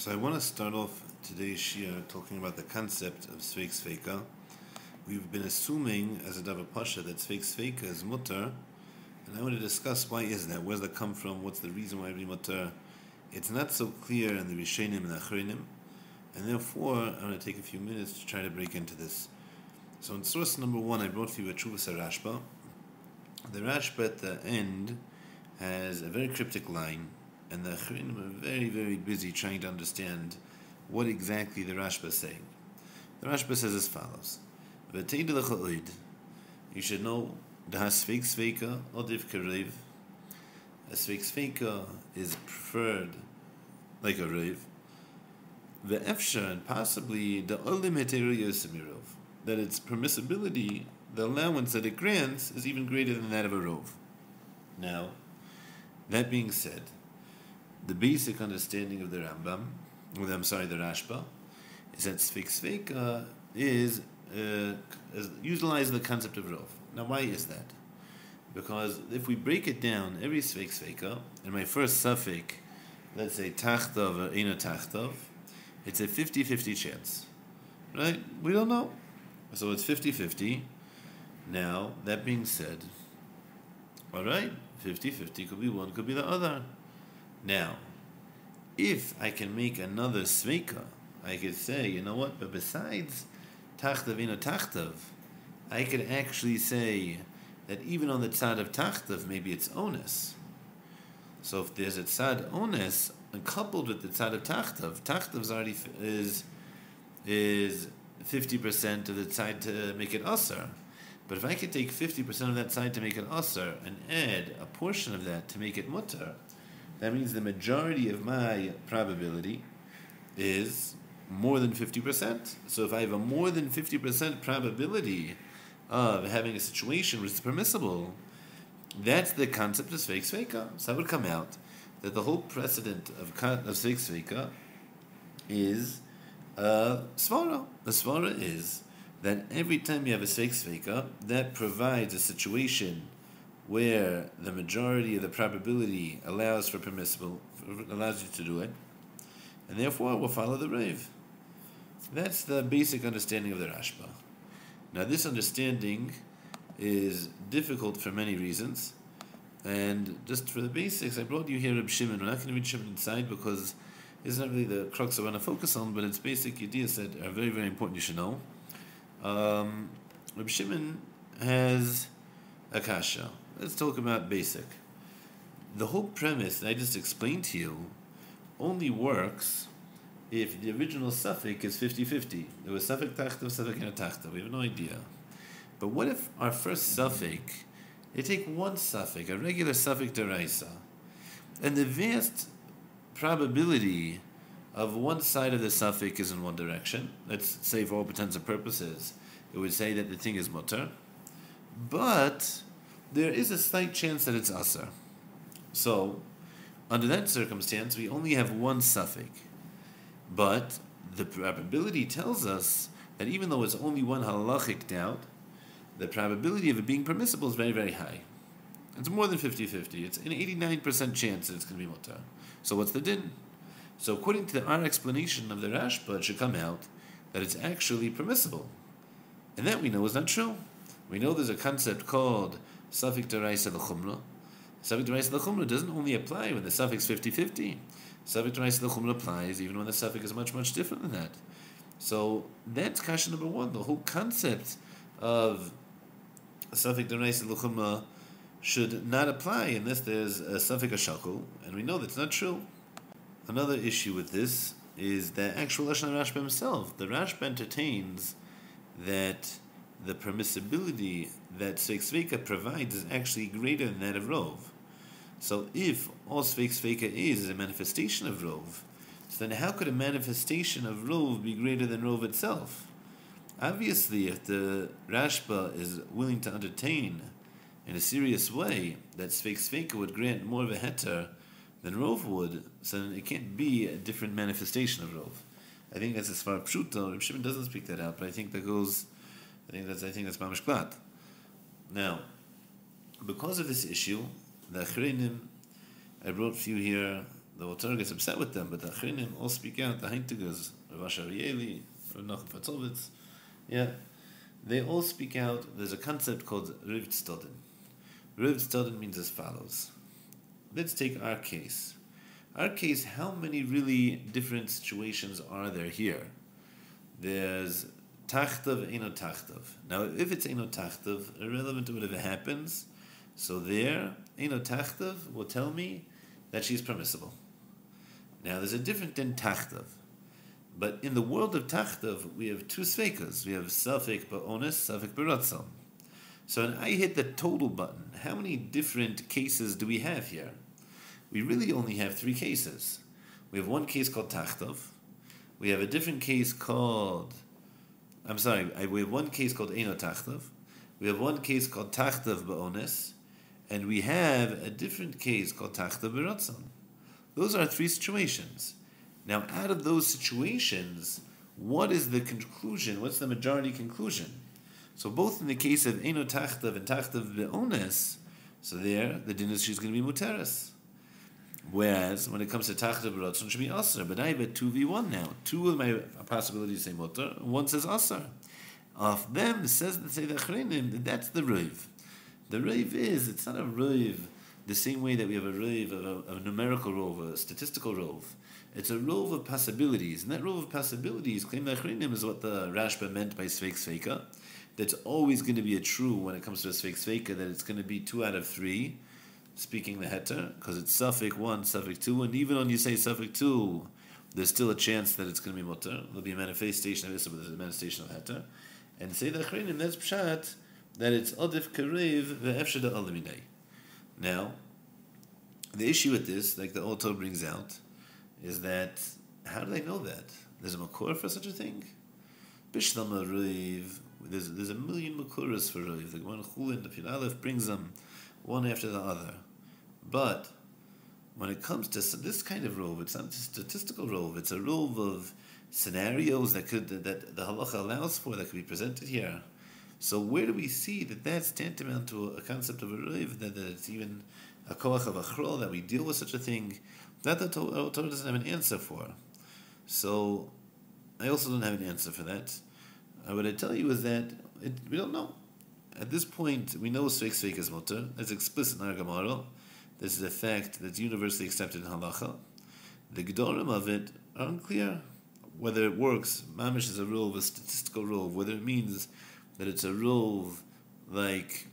So I want to start off today's shir talking about the concept of Sveik Sveika. We've been assuming as a Dava Pasha that Sveik Sveika is mutter, and I want to discuss why is that? Where does that come from? What's the reason why every mutter? It's not so clear in the Rishonim and Achronim, and therefore I'm going to take a few minutes to try to break into this. So in source number one, I brought for you a Chuvas Rashba. The Rashba at the end has a very cryptic line and the Achrinim are very, very busy trying to understand what exactly the Rashba is saying. The Rashba says as follows: You should know the Hasveik Sveika Odiv Karev. A Sveik Sveika is preferred like a Rev. The Efsha and possibly the Olim that its permissibility, the allowance that it grants, is even greater than that of a Rov. Now, that being said, the basic understanding of the Rambam, or I'm sorry, the Rashba, is that Sfik Sveka is, uh, is utilizing the concept of Rov. Now, why is that? Because if we break it down, every Sfik Sveka, in my first suffix, let's say Tachtov or Ena Tachtov, it's a 50 50 chance. Right? We don't know. So it's 50 50. Now, that being said, all right, 50 50 could be one, could be the other. Now, if I can make another sveka, I could say, you know what, but besides tachtav ino tachtav, I could actually say that even on the tzad of tachtav, maybe it's onus. So if there's a tzad onus, coupled with the tzad of tachtav, tachtav already is is fifty percent of the tzad to make it usher. But if I could take fifty percent of that tzad to make it usher and add a portion of that to make it mutter, that means the majority of my probability is more than 50%. So if I have a more than 50% probability of having a situation which is permissible, that's the concept of Sveik Sveika. So that would come out that the whole precedent of, of Sveik Sveika is uh, Svara. The Svara is that every time you have a Sveik Sveika, that provides a situation where the majority of the probability allows for permissible, allows you to do it, and therefore we'll follow the rave. That's the basic understanding of the Rashba. Now, this understanding is difficult for many reasons, and just for the basics, I brought you here Reb Shimon. We're not going to read Shimon inside because it's not really the crux I want to focus on, but it's basic ideas that are very, very important you should know. Um, Reb Shimon has a kasha. Let's talk about basic. The whole premise that I just explained to you only works if the original suffix is 50-50. There was suffix tachta, suffix tachta. We have no idea. But what if our first suffix, they take one suffix, a regular suffix deraisa, and the vast probability of one side of the suffix is in one direction. Let's say for all intents and purposes, it would say that the thing is mutter. But there is a slight chance that it's Asar. So, under that circumstance, we only have one suffix. But the probability tells us that even though it's only one halachic doubt, the probability of it being permissible is very, very high. It's more than 50 50. It's an 89% chance that it's going to be mutar. So, what's the din? So, according to our explanation of the Rashba, it should come out that it's actually permissible. And that we know is not true. We know there's a concept called suffix deraisa l'chumra. Suffix deraisa l'chumra doesn't only apply when the suffix 50-50. Suffix deraisa l'chumra applies even when the suffix is much, much different than that. So that's kasha number one. The whole concept of suffix deraisa l'chumra should not apply unless there's a suffix shakul, and we know that's not true. Another issue with this is the actual Lashon Rashba himself. The Rashba entertains that the permissibility that Sveik provides is actually greater than that of Rov. So if all Sveik is, is a manifestation of Rov, so then how could a manifestation of Rov be greater than Rov itself? Obviously, if the Rashba is willing to entertain in a serious way that Sveik would grant more of a heter than Rov would, so then it can't be a different manifestation of Rov. I think that's as far Pshuta. Reb Shimon doesn't speak that out, but I think that goes I think that's I think that's mamish glad. Now, because of this issue, the Achrenim, I brought you here the Alter gets upset with them, but the Achrinim all speak out, the Heintigers, Rav Asher Rav Nachum Partzovitz, yeah, they all speak out, there's a concept called Riv Tztodin. Riv Tztodin means as follows. Let's take our case. Our case, how many really different situations are there here? There's Tachtav, Eno Tachtav. Now, if it's Eno Tachtav, irrelevant to whatever happens, so there, Eno Tachtav will tell me that she's permissible. Now, there's a different than Tachtav. But in the world of Tachtav, we have two sveikas. We have Safik Ba'onis, Safik Baratzam. So when I hit the total button, how many different cases do we have here? We really only have three cases. We have one case called Tachtav. We have a different case called, I'm sorry, we have one case called Eno Tachtav. We have one case called Tachtav Ba'onis. And we have a different case called Tachtav Baratzam. Those are three situations. Now, out of those situations, what is the conclusion? What's the majority conclusion? So, both in the case of Eno Tachtav and Tachtav Be'ones, so there, the din is going to be Muteris. Whereas, when it comes to Tachtav Be'rotzon, should be Aser. But I have a 2v1 now. Two of my possibilities say Mutter, one says Aser. Of them, says the say the Achrenim, that's the Riv. The Riv is, it's not a Riv the same way that we have a Riv, a, a numerical rove, a statistical rove it's a rove of possibilities, and that rove of possibilities, claim achrinim, is what the Rashba meant by Sveik Sveika. That's always going to be a true when it comes to a Sveik Sveika, that it's going to be two out of three, speaking the heter, because it's suffix one, suffix two, and even when you say suffix two, there's still a chance that it's going to be mutter. There'll be a manifestation of this, but there's a manifestation of heter. And say the achrinim, that's pshat, that it's adif karev ve'efshada alaminei. Now, the issue with this, like the author brings out, is that how do they know that? There's a makor for such a thing. Bishlam. There's there's a million makuras for Riv. The one Chulin, the Aleph brings them one after the other. But when it comes to this kind of rove, it's not a statistical rove. It's a rove of scenarios that could that the halacha allows for that could be presented here. So where do we see that that's tantamount to a concept of a riv that, that it's even a koach of a chrol that we deal with such a thing that the Torah doesn't have an answer for. So I also don't have an answer for that. Uh, what I tell you is that it, we don't know. At this point, we know Sveik Sveik is mutter. It's explicit in our Gemara. This is a fact that's universally accepted in halacha. The gedorim of it are unclear whether it works. Mamish is a rule of a statistical rule, whether it means that it's a rule like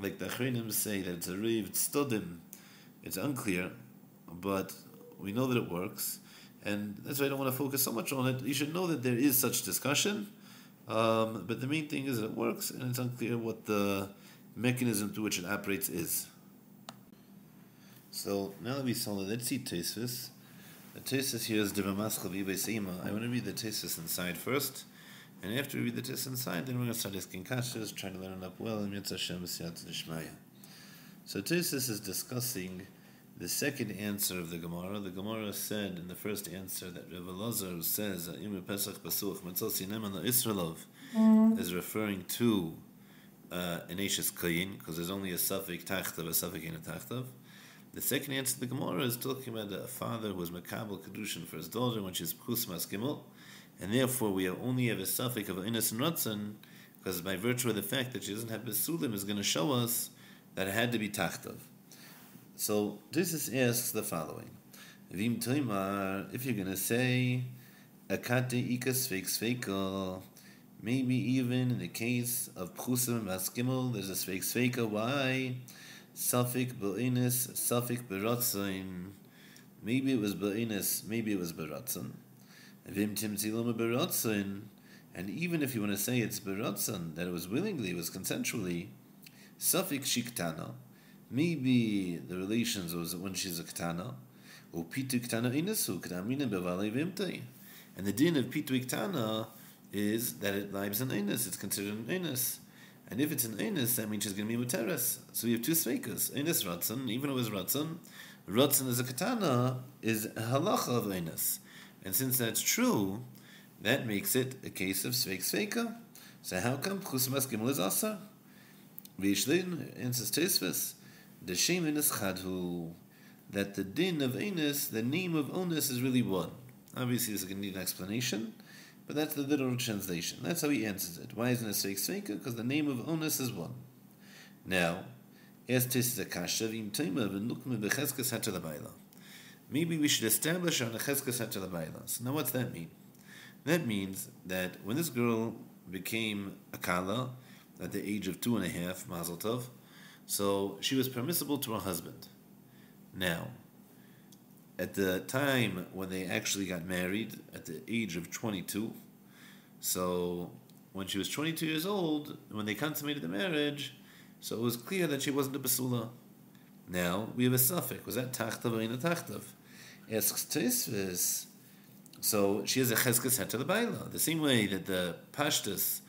like the Achrenim say that it's a riv studim. It's unclear, but we know that it works, and that's why I don't want to focus so much on it. You should know that there is such discussion, um, but the main thing is it works, and it's unclear what the mechanism through which it operates is. So now that we saw that, let's see Tesis. The Tesvis here is Devamaschal Seima. I want to read the Tesis inside first. And after we read the Tesvis inside, then we're going to start asking kashas, trying to learn it up well, and Mitzvah Shem So Tesis is discussing the second answer of the Gemara, the Gemara said in the first answer that Rav Elazar says that Yom Pesach Basuch Sinem and the Israelov mm. is referring to uh, Ashes Kayin because there's only a suffix Tachtav, a suffix in a Tachtav. The second answer to the Gemara is talking about a father who was Makabal Kedushin for his daughter when she's Pchus Gimel, and therefore we only have a suffix of Inas and Ratzon because by virtue of the fact that she doesn't have Besulim is going to show us that it had to be Tachtav. So this is asks the following: Vim toimar, if you're gonna say akate sveika, maybe even in the case of pchusim maskimel, there's a fake sveika. Why? Safik be'inis, safik beratzain. Maybe it was be'inis, maybe it was beratzon. Vim timtzilom beratzon. And even if you want to say it's beratzon, that it was willingly, it was consensually, safik shiktana Maybe the relations was when she's a ketana, or pitu ketana inasu kedamina bevale vimtei. And the din of pitu ketana is that it lives in inus. It's considered an inus. And if it's an inus, that means she's going to be muteres. So we have two sveikas. Inus ratzon, even if it was ratzon, ratzon as a katana is a halacha of inus. And since that's true, that makes it a case of sveik sveika. So how come chusmas gimel is asa? Vishlin answers Tesvis. The Shemin is Chadhu. that the din of Enis, the name of Onus, is really one. Obviously, this is going to need an explanation, but that's the literal translation. That's how he answers it. Why isn't it Sveik Sveika? Because the name of Onus is one. Now, as Tisakashav im Taimav and Lukma Becheskas Hatalabaila. Maybe we should establish on a cheskes So now what's that mean? That means that when this girl became a kala at the age of two and a half, mazel tov, so she was permissible to her husband. Now, at the time when they actually got married, at the age of 22, so when she was 22 years old, when they consummated the marriage, so it was clear that she wasn't a basula. Now we have a suffix. Was that tachtav or a tachtav? Asks. So she has a cheskes heter the baila. The same way that the pashtus,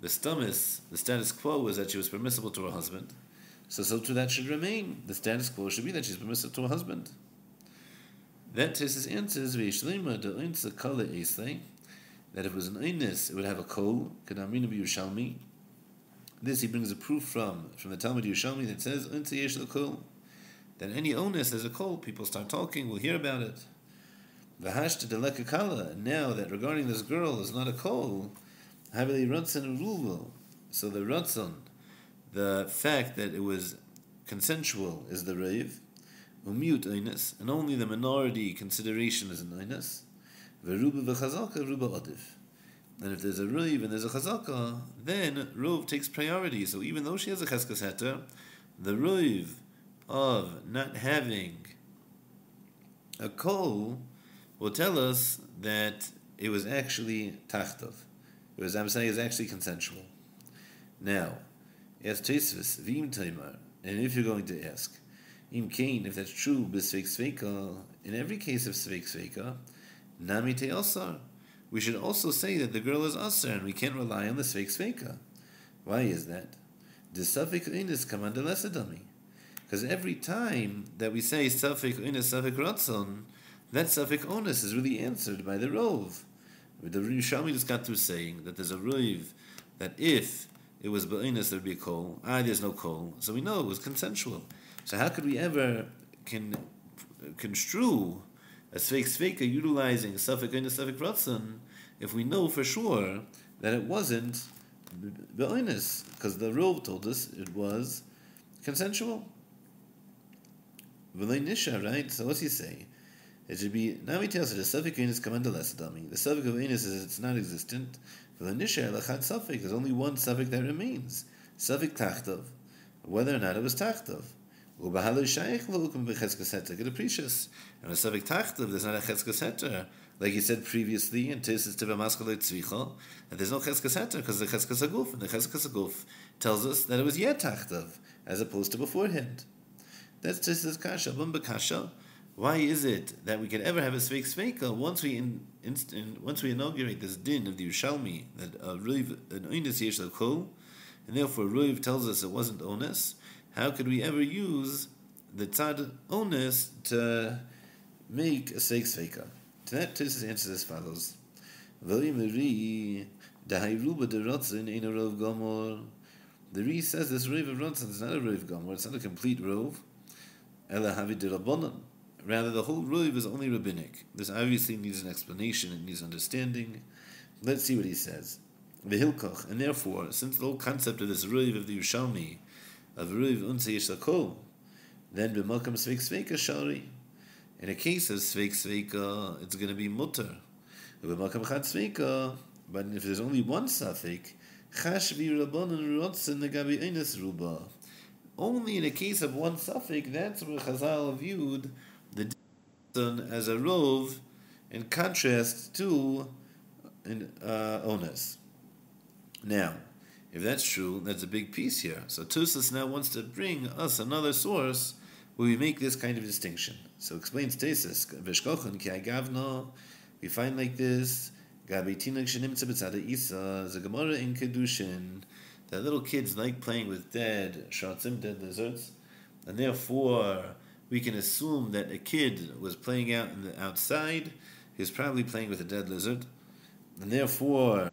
the stumis, the status quo was that she was permissible to her husband. So so too that should remain. The status quo should be that she's permissible to her husband. Then Tosfos answers v'yishlema de oinsa kala esay that if it was an oinis, it would have a kol. Kadamina b'Yushalmi. This he brings a proof from from the Talmud Yerushalmi that says unto yesh That any onus as a kol, people start talking, we'll hear about it. V'hashta delekakala. Now that regarding this girl is not a kol, havili ratzon ruvo. So the ratzon, the fact that it was consensual, is the rave. Umut oinus, and only the minority consideration is an oinus. Veruba v'chazaka ruba odiv. And if there's a Ruv and there's a Chazaka, then Ruv takes priority. So even though she has a Cheskas Heter, the Ruv of not having a Kol will tell us that it was actually Tachtov. It was, I'm saying, is actually consensual. Now, as Tosfos, Vim Taimar, and if you're going to ask, Im Kain, if that's true, Bisveik Sveika, in every case of Sveik Sveika, Nami Teosar, we should also say that the girl is usher and we can't rely on the sveik sveika. Why is that? The suffix inis command dummy. Because every time that we say suffix inis suffix ratzon, that suffix onus is really answered by the rov. The Yerushalmi just got through saying that there's a rov that if it was ba'inus, there would be a kol. Ah, there's no kol. So we know it was consensual. So how could we ever can construe a sveik sveika utilizing suffix in a suffix ratzon if we know for sure that it wasn't be'oinus because the rule told us it was consensual. V'lei right? So what's he say? It should be now he tells us the suffix is command dummy. The suffix of inus is it's not existent. For the nisha lachat suffix. There's only one suffix that remains. Suffix tachtov, whether or not it was tachtov. Ubahalo shaykh v'lukum b'cheskes heter. Get a precious. And a suffix tachtov, there's not a cheskashter. Like you said previously, in Tesis Tiva Maskale Tzvicha, that there's no cheskes heter because the cheskes aguf, and the cheskes aguf tells us that it was yet tachtav, as opposed to beforehand. That's Tesis Kasha, Bumba Kasha. Why is it that we can ever have a sveik sveika once we in, once we inaugurate this din of the Yerushalmi that a ruiv an oinus yesh and therefore ruiv tells us it wasn't onus? how could we ever use the tzad onus to make a seik sveika? To that, Tosfos answers as follows: The Ri says this rove of Rotzen is not a rove gomor; it's not a complete rove. Rather, the whole rove is only rabbinic. This obviously needs an explanation; it needs understanding. Let's see what he says. Vehilkoch, and therefore, since the whole concept of this rove of the Yerushalmi of Ruv Unse Yishakol, then b'makam Sveik Sveika Shari. In a case of Sveik Sveika, it's going to be Mutter. B'makam Chad Sveika, but if there's only one suffix, Chashvi Rabbanon Rotzen Negabi Eines Ruba. Only in a case of one suffix, that's where Chazal viewed the as a rov in contrast to an uh, onus. Now, if that's true, that's a big piece here. So Tosfos now wants to bring us another source where we make this kind of distinction. So explains Tosfos, Veshkochen ki we find like this, Gabi tinag isa, Gemara in Kedushin, that little kids like playing with dead shatzim, dead lizards, and therefore we can assume that a kid was playing out in the outside, he was probably playing with a dead lizard, and therefore,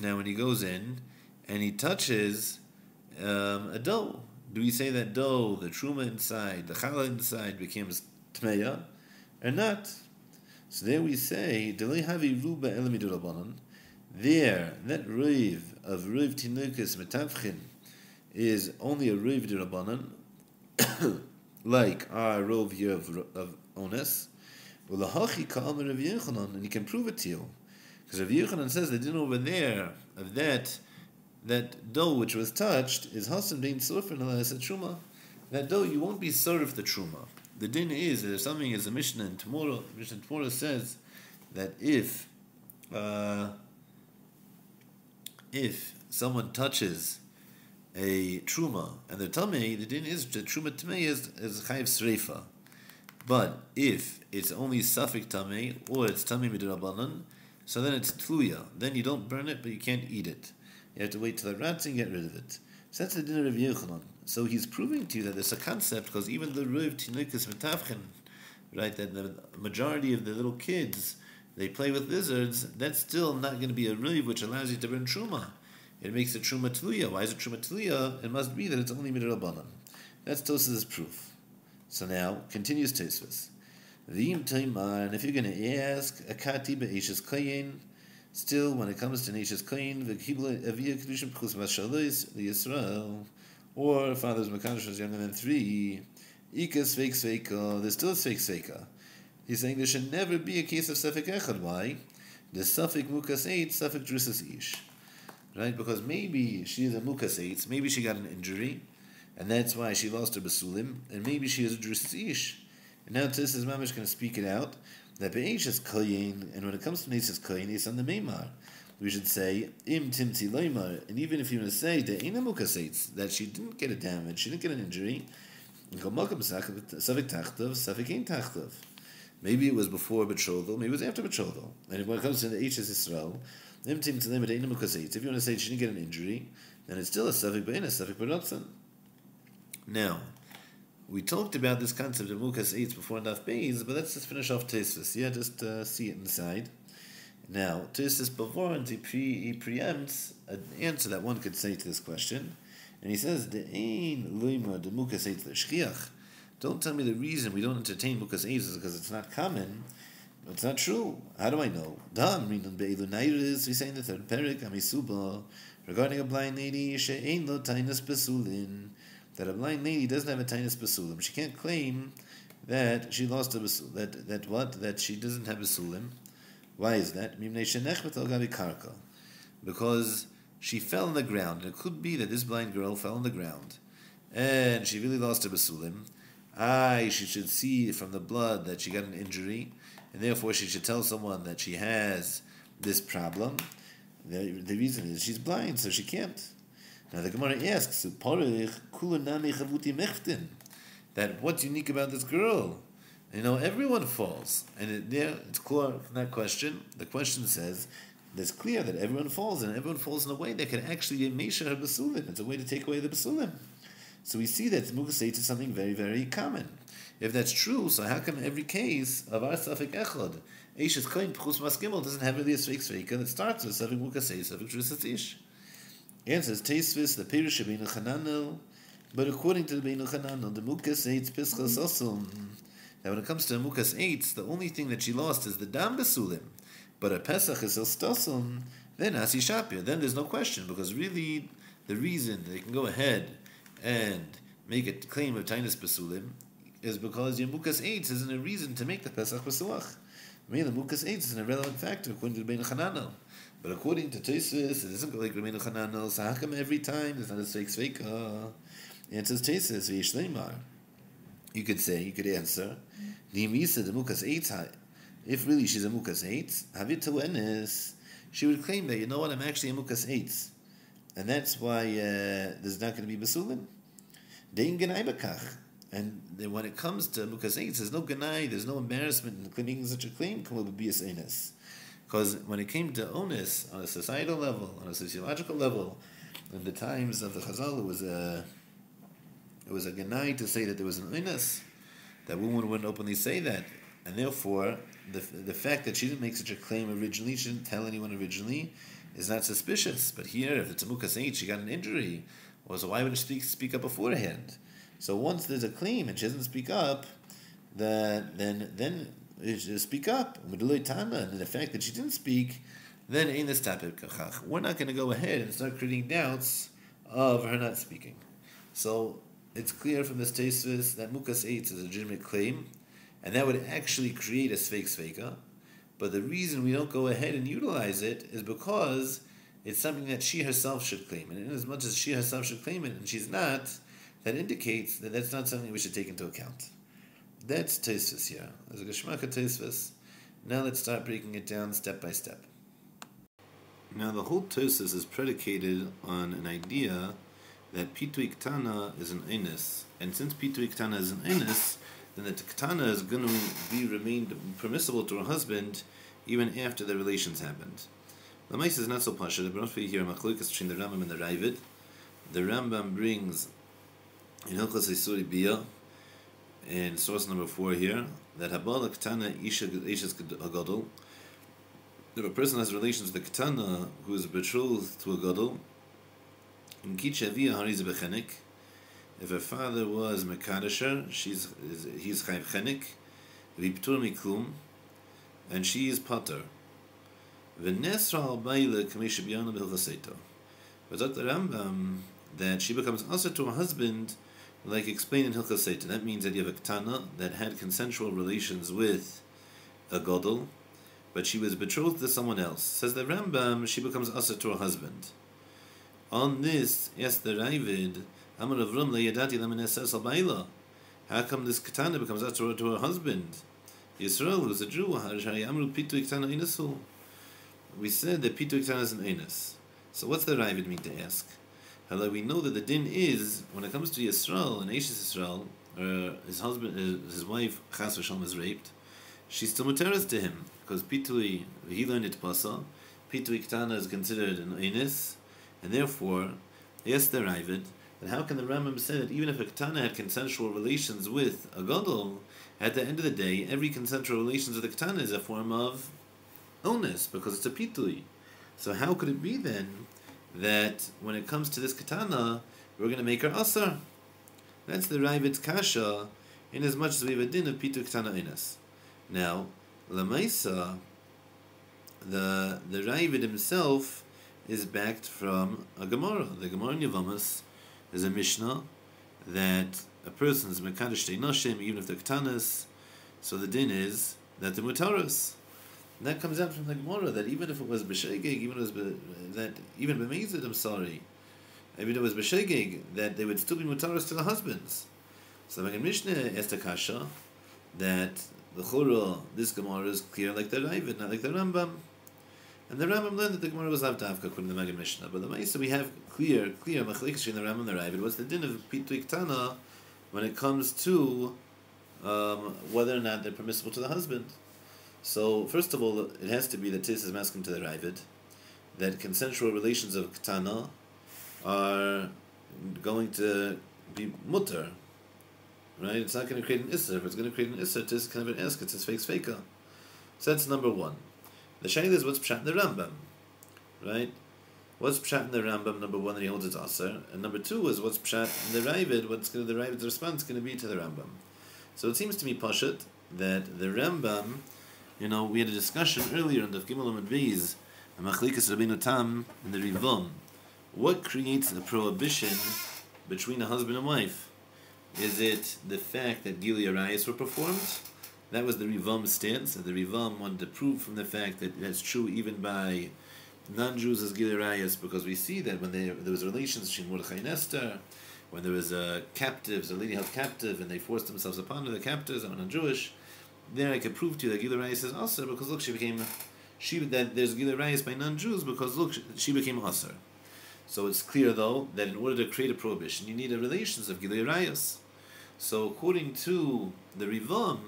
now when he goes in, and he touches um, a dough, do we say that dough, the truma inside, the challah inside, becomes tmeya or not. So there we say. There, that riv of riv tinukas metavchin is only a riv durabanan, like our rov here of, of ones. And he can prove it to you. Because Rav Yechanan says the din over there of that that dough which was touched is hasan bein surfer a truma. That dough you won't be served the truma. The din is that if something is a Mishnah and tomorrow, Mishnah tomorrow says that if uh, if someone touches a truma and the tummy, the din is the truma tamei is is chayiv sreifa. But if it's only suffix tamei or it's tamei midrabanan, so then it's tluya. Then you don't burn it, but you can't eat it. You have to wait till it rots and get rid of it. So that's the dinner of Yechanan. So he's proving to you that there's a concept because even the Riv Tinukas Metavchen, right, that the majority of the little kids they play with lizards, that's still not going to be a riv which allows you to burn truma. It makes it truma tluya. Why is it truma tluya? It must be that it's only midrabanan. That's Tosas' proof. So now continues Tosfos. V'im taimar, and if you're going to ask a kati be'eshes kayin, still when it comes to neshes kayin, v'kibla avia kedushim pchus mashalis the Yisrael, or father's makadosh was younger than three, ikas fake sveika, there's still fake sveika. He's saying there should never be a case of Safik Echad. Why? The Safik Mukas 8, Safik Drusas Ish. Right? Because maybe she is a Mukas 8, maybe she got an injury, and that's why she lost her Basulim, and maybe she is a drusish. And now Tis is Mamish going to speak it out that Be'esh is Koyin, and when it comes to Nes is Koyin, it's on the Meimar. We should say Im Timti Loimar, and even if you want to say the Ina Mukas that she didn't get a damage, she didn't get an injury. Maybe it was before betrothal, maybe it was after betrothal. And when it comes to the H Israel, if you want to say she didn't get an injury, then it's still a Safik Bain, a Safik. Now, we talked about this concept of Mukas Eitz before enough Beis, but let's just finish off Tesis. Yeah, just uh, see it inside. Now, Tesis Bavorant, he, pre, he preempts an answer that one could say to this question. And he says, the de Mukas. Don't tell me the reason we don't entertain Mukas Eitz is because it's not common. It's not true. How do I know? Dam Be'ilu Nairis, we say in the third parak, Amisuba, regarding a blind lady, She'ein lo tainas besulin, that a blind lady doesn't have a tainas besulim. She can't claim that she lost a besul, that, that what? That she doesn't have a besulim. Why is that? Because she fell on the ground. And it could be that this blind girl fell on the ground and she really lost her basulim. I, she should see from the blood that she got an injury, and therefore she should tell someone that she has this problem. The, the reason is she's blind, so she can't. Now the Gemara asks, that what's unique about this girl? You know, everyone falls, and it, there it's clear from that question. The question says, it's clear that everyone falls, and everyone falls in a way that can actually make her basulim. It's a way to take away the basulim. So we see that Seitz is something very, very common. If that's true, so how come every case of our Safik Echad, Eishes Koin Pchus Mas Gimel doesn't have really a Sveik Sveika it starts with Safik Mughal Seitz, Safik Drusat Ish? Answers Teisvis, the Pirish of Beinu Chananel, but according to the Beinu Chananel, the Mukas Eitz Pischas Osum, that when it comes to Mukas Eitz, the only thing that she lost is the Dam Besulim, but a Pesach is Ostosum, then Asi Shapir, then there's no question, because really the reason they can go ahead and make a claim of Tainus Basulim is because your Mukas Eitz isn't a reason to make the Pesach Basuach. I mean, the Mukas Eitz is an irrelevant factor according to the Bein Chananel. But according to Tesis, it go like Rabbeinu Chananel. So how come every time there's not a fake sveika? It says Tesis v'yishleimar. You could say, you could answer, Nimisa the Mukas Eitz. If really she's a Mukas Eitz, Havit she would claim that you know what, I'm actually a Mukas Eitz, and that's why uh, there's not going to be Basulim. Dein Bakach. And then when it comes to Mukas there's no Ganai, there's no embarrassment in making such a claim, because when it came to onus on a societal level, on a sociological level, in the times of the Chazal, it was a it was a ganai to say that there was an onus, that women wouldn't openly say that, and therefore the the fact that she didn't make such a claim originally, she didn't tell anyone originally, is not suspicious. But here, if it's a mukas she got an injury, well, so why wouldn't she speak, speak up beforehand? So once there's a claim and she doesn't speak up, that then then speak up. And the fact that she didn't speak, then ain't this tapik We're not going to go ahead and start creating doubts of her not speaking. So it's clear from this tesis that mukas eitz is a legitimate claim, and that would actually create a sveik sveika. But the reason we don't go ahead and utilize it is because it's something that she herself should claim. And as much as she herself should claim it and she's not, that indicates that that's not something we should take into account. That's Tosfos here. There's a Geshmaka Tosfos. Now let's start breaking it down step by step. Now the whole Tosfos is predicated on an idea that Pitui Ktana is an Enis. And since Pitui Ktana is an Enis, then the Ktana is going to be remained permissible to her husband even after the relations happened. The Mice is not so pasha. The Bronfi here Machlukas between the Rambam and the Ravid. The Rambam brings in Hilchas Isuri Biyah in source number four here that Habala Ketana Isha Ishas Hagadol. If a person has relations with a Ketana who is betrothed to a Gadol, in Kitchavia Hariz Bechenik, if her father was Mekadesher, she's he's Chayv Chenik, Viptur Miklum, and she is Potter. V'nesra al Baile Kamisha Biyana B'Hilchaseto. But Dr. Rambam, that she becomes also to her husband like explained in Hilchas Seitan, that means that you have a Ketana that had consensual relations with a Godel, but she was betrothed to someone else. Says the Rambam, she becomes Asa to her husband. On this, yes, the Ravid, Amar of Rum, Yadati Lamin How come this Ketana becomes Asa to her husband? Yisrael, who's a Jew, Amru Pitu Ketana Inasul. We said that Pitu Ketana is an Enes. So what's the Ravid mean to ask? Although we know that the din is when it comes to Yisrael and Ashes Yisrael, uh, his husband, uh, his wife Chas V'Shalom is raped, she's still muteres to him because pitui he learned it pasa, pitui ktana is considered an inis, and therefore, yes, they're Ivid. And how can the Rambam say that even if a ktana had consensual relations with a gadol, at the end of the day, every consensual relations with a ktana is a form of onus because it's a pitui. So how could it be then that when it comes to this katana, we're going to make her asar. That's the Ravid's kasha, in as much as we have a din of pitu katana inas. Now, lamaisa, the the Ravid himself is backed from a Gemara. The Gemara in Yavamas is a Mishnah that a person's mekadosh nashim, even if they're katanas, so the din is that the mutaras. And that comes out from the Gemara that even if it was b'shegig, even if it was that even b'mezid, I'm sorry, even if it was b'shegig, that they would still be mutaros to the husbands. So the Mishnah asked a kasha that the chura this Gemara is clear like the Ravid, not like the Rambam. And the Rambam learned that the Gemara was avdavka according to the Maggid Mishneh. But the Maisa we have clear, clear machlekes in the Rambam and the Ravid. What's the din of pitu tana when it comes to um, whether or not they're permissible to the husband? So, first of all, it has to be that Tis is asking to the Ravid that consensual relations of Ketana are going to be mutter. Right? It's not going to create an Isser. If it's going to create an Isser, Tis can never ask. It's his fake faker. So that's number one. The Shaila is what's Pshat in the Rambam. Right? What's Pshat in the Rambam, number one, that he holds it's Aser. And number two is what's Pshat in the Ravid, what's going to, the Ravid's response going to be to the Rambam. So it seems to me, Pashat, that the Rambam you know, we had a discussion earlier in the Gimel and Beis, Machlikas Rabbeinu Tam in the Rivom. What creates the prohibition between a husband and wife? Is it the fact that Gili Arayas were performed? That was the Rivom stance, and the Rivom wanted to prove from the fact that that's true even by non-Jews as Gili Arayas, because we see that when they, there was relations between Mordechai and Esther, when there was a captives, a lady held captive, and they forced themselves upon her, the captives, are non-Jewish, there I could prove to you that Gila Rayas is Aser because look, she became she that there's Gila Rayas by non-Jews because look, she became Aser. So it's clear though that in order to create a prohibition, you need a relations of Gila Rayas. So according to the Rivam,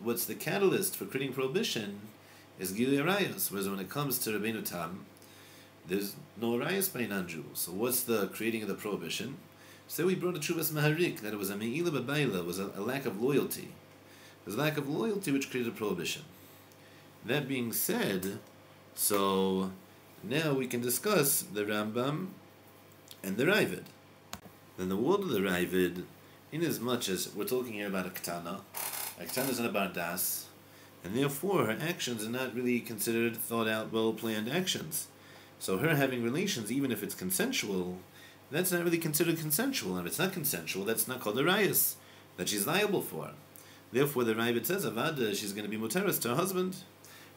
what's the catalyst for creating prohibition is Gila Rayas. Whereas when it comes to Rabbeinu Tam, there's no Rayas by non-Jews. So what's the creating of the prohibition? So we brought a Chuvas Maharik that it was a Me'ila Babaila, was a, a lack of loyalty. There's lack of loyalty which created a prohibition. That being said, so now we can discuss the Rambam and the Ravid. Then the word of the Ravid, inasmuch as we're talking here about a katana, Aktana is not a bardas, and therefore her actions are not really considered thought out, well planned actions. So her having relations, even if it's consensual, that's not really considered consensual. And if it's not consensual, that's not called a rayas that she's liable for. Therefore, the Rabbit says avada she's going to be muteris to her husband.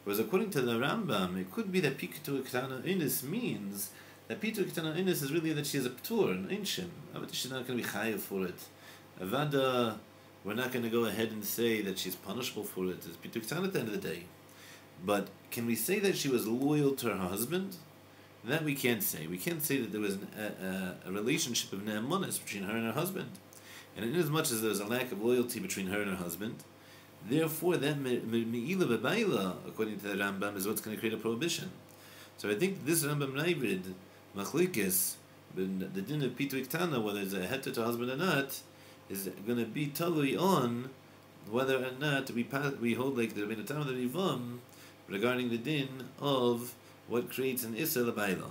Whereas according to the Rambam, it could be that pikitu ktana inis means that pikitu ktana inis is really that she has a ptur, an ancient. But she's not going to be chayav for it. Avada, we're not going to go ahead and say that she's punishable for it. It's pikitu ktana at the end of the day. But can we say that she was loyal to her husband? That we can't say. We can't say that there was an, a, a, relationship of ne'emanis between her and her husband. And inasmuch as there's a lack of loyalty between her and her husband, therefore that me'ila be'baila, according to the Rambam, is what's going to create a prohibition. So I think this Rambam Naivid, Machlikis, the din of Pitu Iktana, whether it's a heter to husband or not, is going to be totally on whether or not we we hold like the Rebbeinu Tam of the Rivam regarding the din of what creates an Issa Labaila.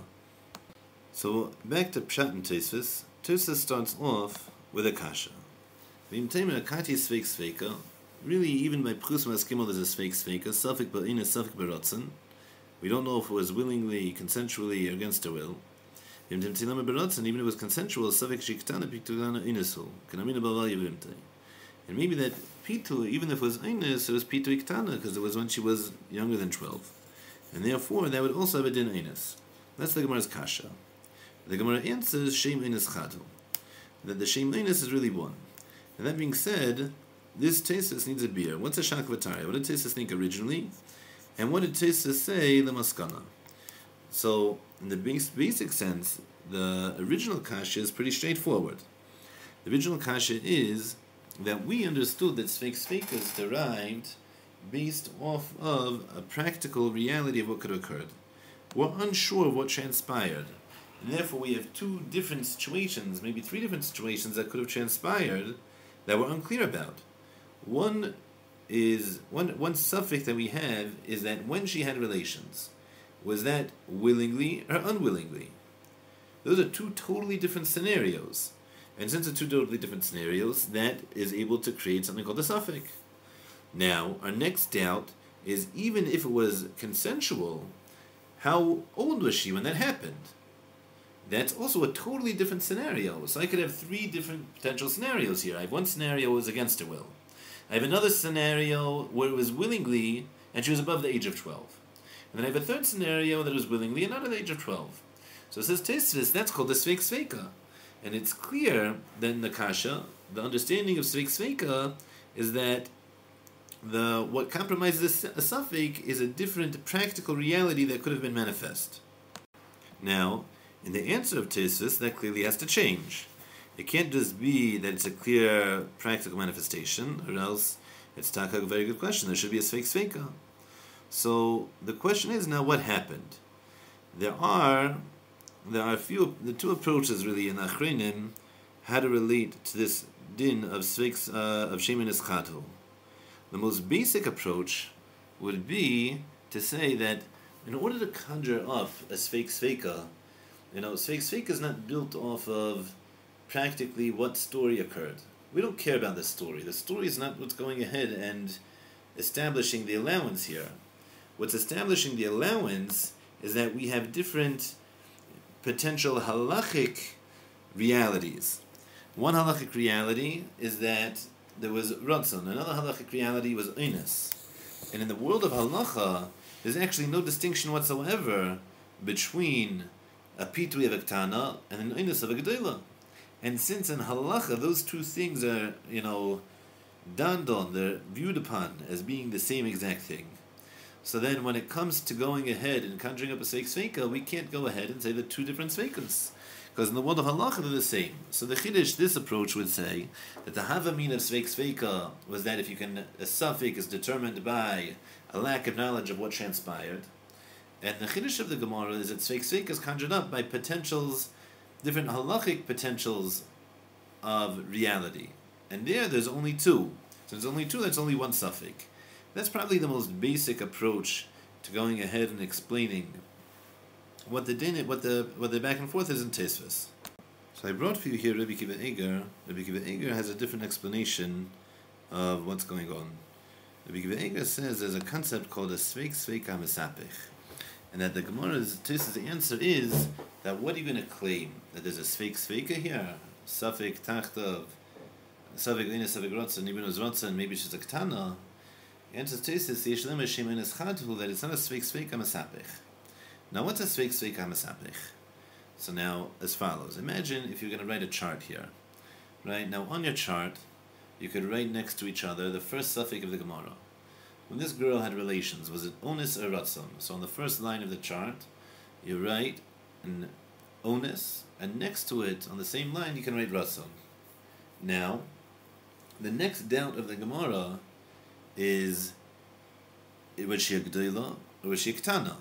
So back to Pshat and Tosfos. Tosfos starts off with a kasha. Really even by Prus Maskimel there's a sveik sveika, suffik ba'ina, suffik ba'rotzen. We don't know if it was willingly, consensually, against her will. Even if it was consensual, suffik shiktana er piktugana er inasul, kanamina er ba'val yavimtei. And maybe that pitu, even if it was inis, it was pitu iktana, because it was when she was younger than 12. And therefore, that would also have a din inis. That's the Gemara's kasha. The Gemara answers, shem inis chatu that the Shemenis is really one. And that being said, this Tesis needs a beer. What's a Shakvatari? What did Tesis think originally? And what did Tesis say, the Maskana? So, in the basic sense, the original Kasha is pretty straightforward. The original Kasha is that we understood that Sveik Sveik is derived based off of a practical reality of what could have occurred. We're unsure of what transpired. And therefore, we have two different situations, maybe three different situations that could have transpired that we're unclear about. One is one one suffix that we have is that when she had relations, was that willingly or unwillingly? Those are two totally different scenarios. And since they're two totally different scenarios, that is able to create something called a suffix. Now, our next doubt is even if it was consensual, how old was she when that happened? That's also a totally different scenario. So I could have three different potential scenarios here. I have one scenario was against her will. I have another scenario where it was willingly and she was above the age of 12. And then I have a third scenario that it was willingly and not at the age of 12. So it says Tesvis, that's called the Sveik Sveika. And it's clear that the Kasha, the understanding of Sveik Sveika is that the what compromises a suffix is a different practical reality that could have been manifest. Now, in the answer of Tesis, that clearly has to change. It can't just be that it's a clear practical manifestation, or else it's taka a very good question. There should be a sveik sveika. So the question is now what happened? There are there are a few the two approaches really in Achrenim how to relate to this din of sveiks uh, of shemin eschatu. The most basic approach would be to say that in order to conjure up a sveik sveika, you know, Sveik is not built off of practically what story occurred. We don't care about the story. The story is not what's going ahead and establishing the allowance here. What's establishing the allowance is that we have different potential halachic realities. One halachic reality is that there was ratzon. Another halachic reality was inus. And in the world of halacha, there's actually no distinction whatsoever between a pitui of a ktana and an inus of a gedela. And since in halacha those two things are, you know, done on, they're viewed upon as being the same exact thing. So then when it comes to going ahead and conjuring up a sveik sveika, we can't go ahead and say the two different sveikas. Because in the world of halacha, they're the same. So the chiddush, this approach would say that the havamin of sveik sveika was that if you can, a suffix is determined by a lack of knowledge of what transpired, and the chiddush of the Gemara is that Sveik Sveik is conjured up by potentials, different halachic potentials of reality. And there, there's only two. So there's only two, that's only one suffix. That's probably the most basic approach to going ahead and explaining what the din, what the what the back and forth is in Tesvis. So I brought for you here Rabbi Kiva Eger. Rabbi Kiva Eger has a different explanation of what's going on. The Big says there's a concept called a Sveik Sveika Mesapich. And that the Gemara's Tis's answer is that what are you going to claim? That there's a Sveik Sveika here? Safik Tachtav, Safik Lina, Safik Rotzen, Ibn Rotzen, maybe she's a Ktana. The answer to this is Yesh Lema Shem Enes Chadhu, that it's not a Sveik Sveika Mesapich. Now what's a Sveik Sveika Mesapich? So now, as follows. Imagine if you're going to write a chart here. Right? Now on your chart, you could write next to each other the first suffix of the Gemara. When this girl had relations, was it onus or ratzon? So on the first line of the chart, you write an onus, and next to it, on the same line, you can write ratzon. Now, the next doubt of the Gemara is, was she a gdela or was she ktana?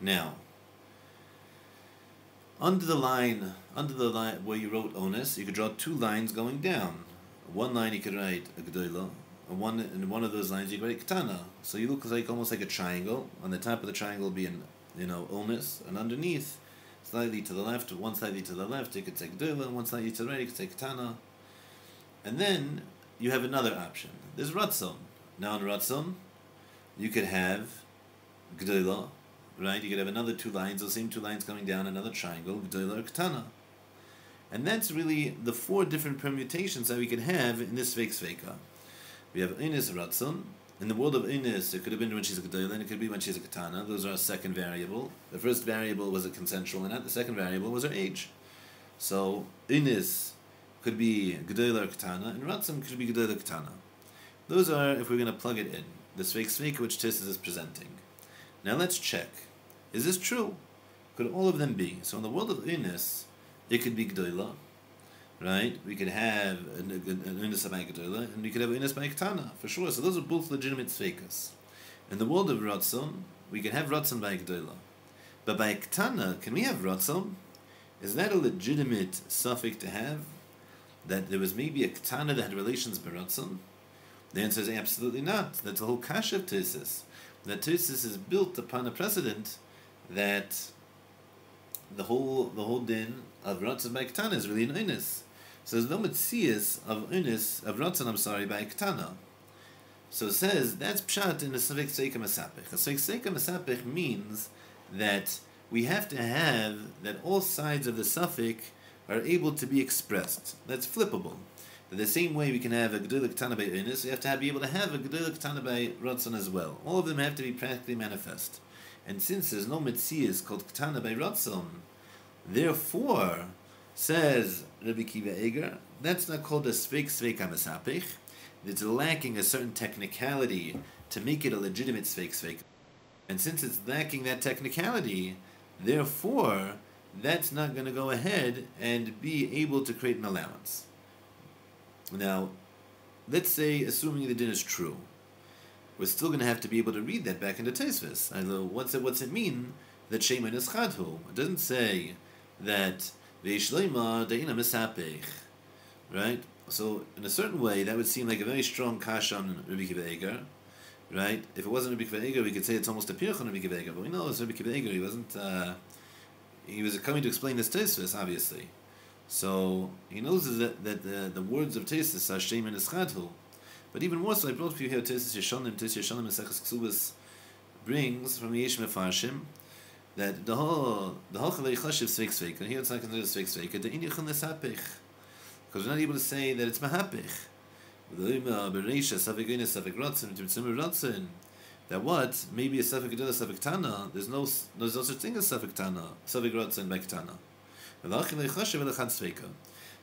Now, under the line, under the line where you wrote onus, you could draw two lines going down. One line you could write a gdoila, and one in one of those lines you could write katana. So you look like almost like a triangle. On the top of the triangle will be an you know onus, and underneath, slightly to the left, one slightly to the left, you could say and one slightly to the right, you could say katana. And then you have another option. There's ratzon. Now in ratzon, you could have gdoila, right? You could have another two lines, the same two lines coming down, another triangle, gdoila or katana. And that's really the four different permutations that we can have in this Sveik Sveika. We have Ines Ratzon. In the world of Ines, it could have been when she's a Gedolah, and it could be when she's a Katana. Those are our second variable. The first variable was a consensual and at The second variable was her age. So Ines could be Gedolah or Katana, and Ratzon could be Gedolah or Katana. Those are, if we're going to plug it in, the Sveik Sveika which Tissus is presenting. Now let's check. Is this true? Could all of them be? So in the world of Ines, it could be Gdoila, right? We could have an Inus by Gdoila, and we could have an Inus Ktana, for sure. So those are both legitimate Tzvekas. In the world of Ratzon, we can have Ratzon by Gdoila. But by Ktana, can we have Ratzon? Is that a legitimate suffix to have? That there was maybe a Ktana that had relations by Ratzon? The answer is absolutely not. That's the whole Kasha of Tesis. That Tesis is built upon a precedent that the whole the whole din of Ratzon by Ktana is really an Unis. So there's no Metzias of Unis, of Ratzon, I'm sorry, by Ktana. So it says, that's Pshat in the Savik Seika Masapich. A Savik Seika Masapich means that we have to have that all sides of the suffix are able to be expressed. That's flippable. But the same way we can have a Gedula Ktana by Unis, we have to have, be able to have a Gedula Ktana by Ratzon as well. All of them have to be practically manifest. And since there's no Metzias called Ktana by Ratzon, Therefore, says Rabbi Kiva Eger, that's not called a sveik sveik amasapich. It's lacking a certain technicality to make it a legitimate sveik sveik. And since it's lacking that technicality, therefore, that's not going to go ahead and be able to create an allowance. Now, let's say, assuming the din is true, we're still going to have to be able to read that back into Tesvis. What's it, what's it mean that Shema is chadhu? It doesn't say that. Right? So in a certain way that would seem like a very strong kash on Rabbi Kiva. Right? If it wasn't Rabbi Kiva we could say it's almost a pirch on Rabbi Kiva. But we know it's Rabbi Kiva. He wasn't uh, he was coming to explain this Tesvis, obviously. So he knows that, that the, the words of Tesis are Shem and Eschadhu. But even more so, I brought for you here Tesis Yeshonim, Tesis Yeshonim and Seches Ksubas brings from Yesh Mefarshim that the whole the whole chalei chashiv sveik sveik, and here it's not considered sveik sveik, the inyachon lesapich, because we're not able to say that it's mahapich. That what maybe a gedula suffix tana. There's no there's no such thing as suffix tana, suffix rotzen by ktana.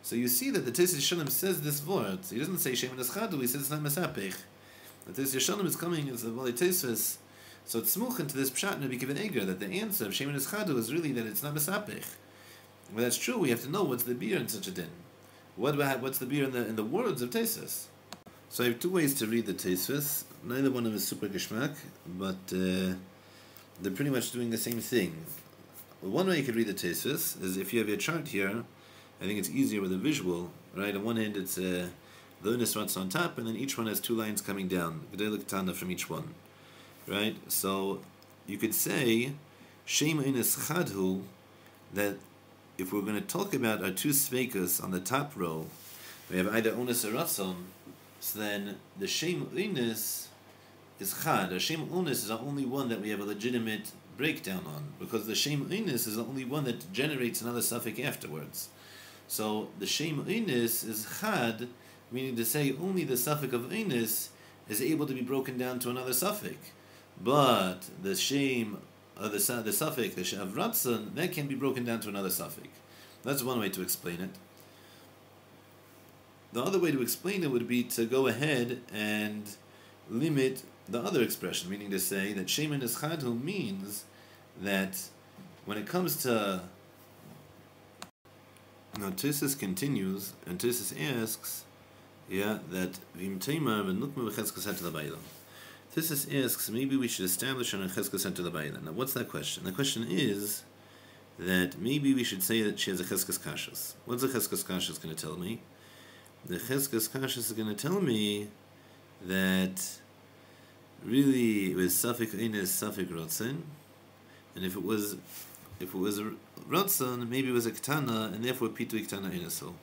So you see that the Tis Yishanim says this word. He doesn't say Shem Neschadu. He says it's not Mesapich. The Tis Yishanim is coming as a Vali Tesvis so it's smuch to this pshat and given Eger that the answer of Shemin Eschadu is really that it's not Mesapich. But that's true, we have to know what's the beer in such a din. What what's the beer in the in the words of Tesis? So I have two ways to read the Tesis. Neither one of them is super geschmack, but uh, they're pretty much doing the same thing. One way you could read the Tesis is if you have your chart here, I think it's easier with a visual, right? On one hand, it's uh, the Unis on top, and then each one has two lines coming down, Gedele from each one right? So you could say Shema Ines Chadhu that if we're going to talk about our two svekas on the top row, we have either Onus or. So then the Shem Unis is Chad. The Shem Unis is the only one that we have a legitimate breakdown on because the Shem Unis is the only one that generates another suffix afterwards. So the Shem Unis is Chad, meaning to say only the suffix of Unis is able to be broken down to another suffix. But the shame, uh, the, the suffix, the Shem of Ratzon, that can be broken down to another suffix. That's one way to explain it. The other way to explain it would be to go ahead and limit the other expression, meaning to say that Shemin Eschadhu means that when it comes to now Tisus continues and Tisus asks, yeah, that Vim Taimar v'nukma v'cheskas had Bailam. Tisus asks, maybe we should establish an cheskas had to the Bailam. Now what's that question? The question is that maybe we should say that she has a cheskas kashas. What's a cheskas kashas going to tell me? The cheskas kashas is going to tell me that really it was Safik ines Safik rotzen, and if it was if it was a rotzen, maybe it was a ketana, and therefore pitu ketana ineso.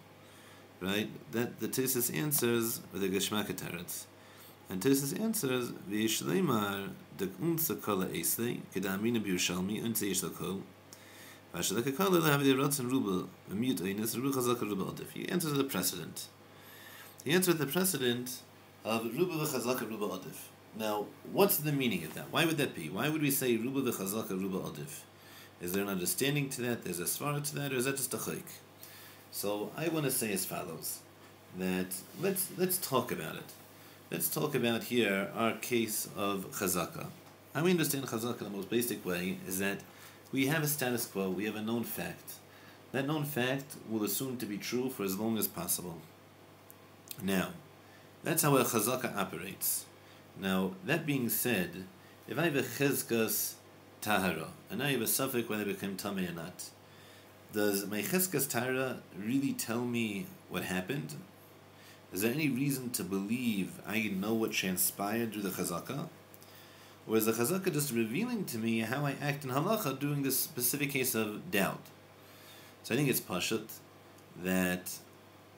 Right? That the Tesis answers with a geshmak teretz. And Tesis answers v'yishleimar dek unsa kala esle kedamina b'yushalmi unsa yish lakol. Vashalaka kala lehavi de rotzen rubel v'miyut ines rubel chazaka rubel odif. He answers the precedent. He answers the precedent of rubel v'chazaka rubel odif. Now, what's the meaning of that? Why would that be? Why would we say Ruba v'chazaka Ruba adif? Is there an understanding to that? There's a svara to that, or is that just a chayk? So I want to say as follows: that let's let's talk about it. Let's talk about here our case of chazaka. How we understand chazaka the most basic way is that we have a status quo, we have a known fact. That known fact will assume to be true for as long as possible. Now, that's how a chazaka operates. Now, that being said, if I have a chizkas tahara, and I have a suffix whether I become tamei or not, does my chizkas tahara really tell me what happened? Is there any reason to believe I know what transpired through the chazaka? Or is the chazaka just revealing to me how I act in halacha during this specific case of doubt? So I think it's pashut that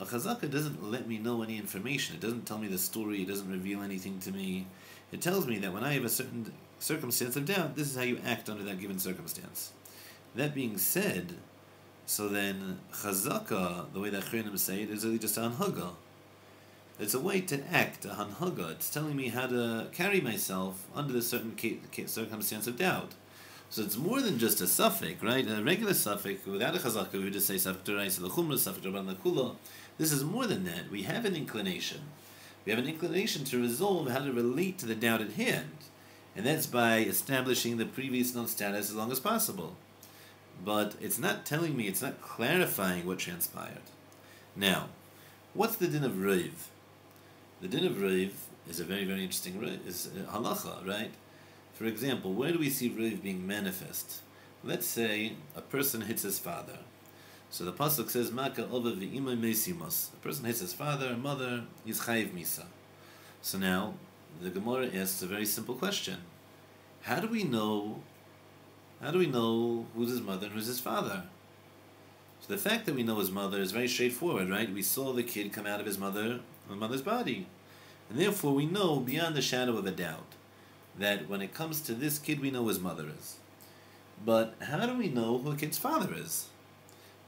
a chazaka doesn't let me know any information. It doesn't tell me the story. It doesn't reveal anything to me. It tells me that when I have a certain circumstance of doubt, this is how you act under that given circumstance. That being said, so then chazaka, the way that Chrinim say it, is really just a hanhaga. It's a way to act, a hanhaga. It's telling me how to carry myself under the certain circumstance of doubt. So it's more than just a suffix, right? A regular suffix without a chazaka, we would just say suffix chumra, suffix the. This is more than that. We have an inclination. We have an inclination to resolve how to relate to the doubt at hand. And that's by establishing the previous known status as long as possible. But it's not telling me, it's not clarifying what transpired. Now, what's the din of Riv? The din of Riv is a very, very interesting is halacha, right? For example, where do we see Riv being manifest? Let's say a person hits his father. So the pasuk says, "Maka ova v'ima mesimos." A person hits his father mother, he's chayiv misa. So now the Gemara asks a very simple question: How do we know? How do we know who's his mother and who's his father? So the fact that we know his mother is very straightforward, right? We saw the kid come out of his mother, the mother's body, and therefore we know beyond the shadow of a doubt that when it comes to this kid, we know his mother is. But how do we know who a kid's father is?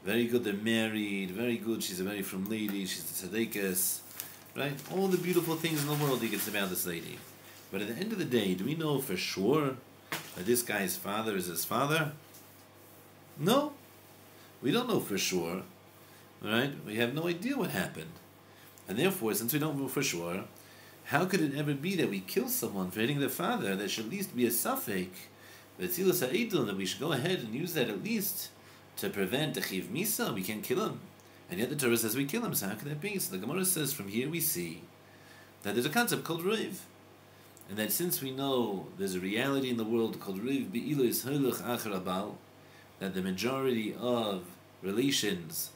Very good, they're married, very good, she's a very from lady, she's a tzaddikas, right? All the beautiful things in the world he gets about this lady. But at the end of the day, do we know for sure that this guy's father is his father? No. We don't know for sure, right? We have no idea what happened. And therefore, since we don't know for sure, how could it ever be that we kill someone for hitting their father? There should at least be a suffix, that we should go ahead and use that at least to prevent a chiv misa. We can't kill him, and yet the Torah says we kill him. So how could that be? So the Gemara says from here we see that there's a concept called riv, and that since we know there's a reality in the world called riv acharabal, that the majority of relations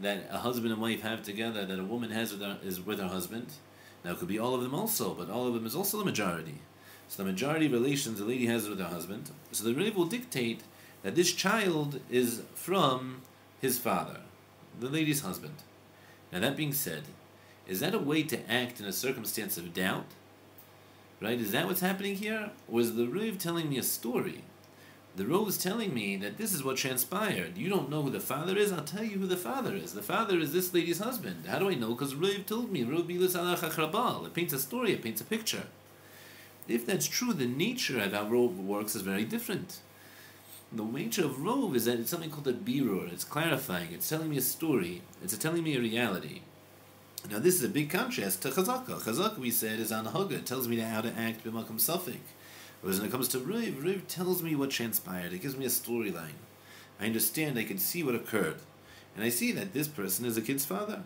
that a husband and wife have together, that a woman has with her, is with her husband now it could be all of them also, but all of them is also the majority. So the majority of relations the lady has with her husband. So the Rav will dictate that this child is from his father, the lady's husband. Now that being said, Is that a way to act in a circumstance of doubt? Right? Is that what's happening here? Or is the Rav telling me a story? The Rav is telling me that this is what transpired. You don't know who the father is? I'll tell you who the father is. The father is this lady's husband. How do I know? Because Rav told me. Rav Bilis It paints a story, it paints a picture. If that's true, the nature of how Rove works is very different. The nature of Rove is that it's something called a birur. It's clarifying. It's telling me a story. It's telling me a reality. Now this is a big contrast to Chazaka. Chazaka, we said, is anhaga. It tells me how to act b'makom safik. Whereas when it comes to Riv, Riv tells me what transpired. It gives me a storyline. I understand. I can see what occurred, and I see that this person is a kid's father.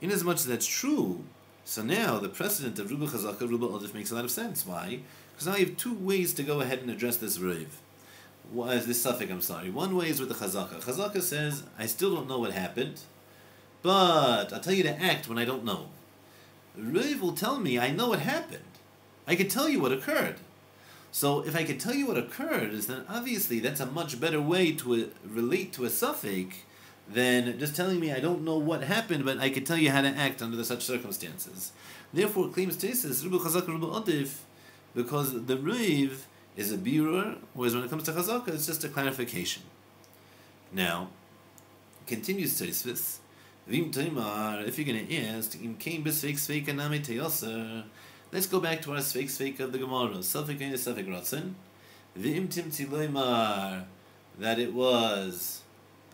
Inasmuch as that's true, so now the precedent of Ruba Chazaka, Ruba Odif makes a lot of sense. Why? Because now I have two ways to go ahead and address this Riv. Is this suffix? I'm sorry. One way is with the Chazaka. Chazaka says, I still don't know what happened, but I'll tell you to act when I don't know. Riv will tell me I know what happened. I can tell you what occurred. So if I could tell you what occurred, then obviously that's a much better way to uh, relate to a suffix than just telling me I don't know what happened, but I could tell you how to act under such circumstances. Therefore, claims Tesis, Rubu Chazaka, Rubu Odif, because the Riv is a birur, whereas when it comes to Chazaka, it's just a clarification. Now, continues Tesis, Vim Taimar, if you're going to ask, Im Kain Besveik Sveika Nami Teyoser, let's go back to our Sveik Sveik of the Gemara, Safik Ein Safik Ratzin, Vim Tim Tiloimar, that it was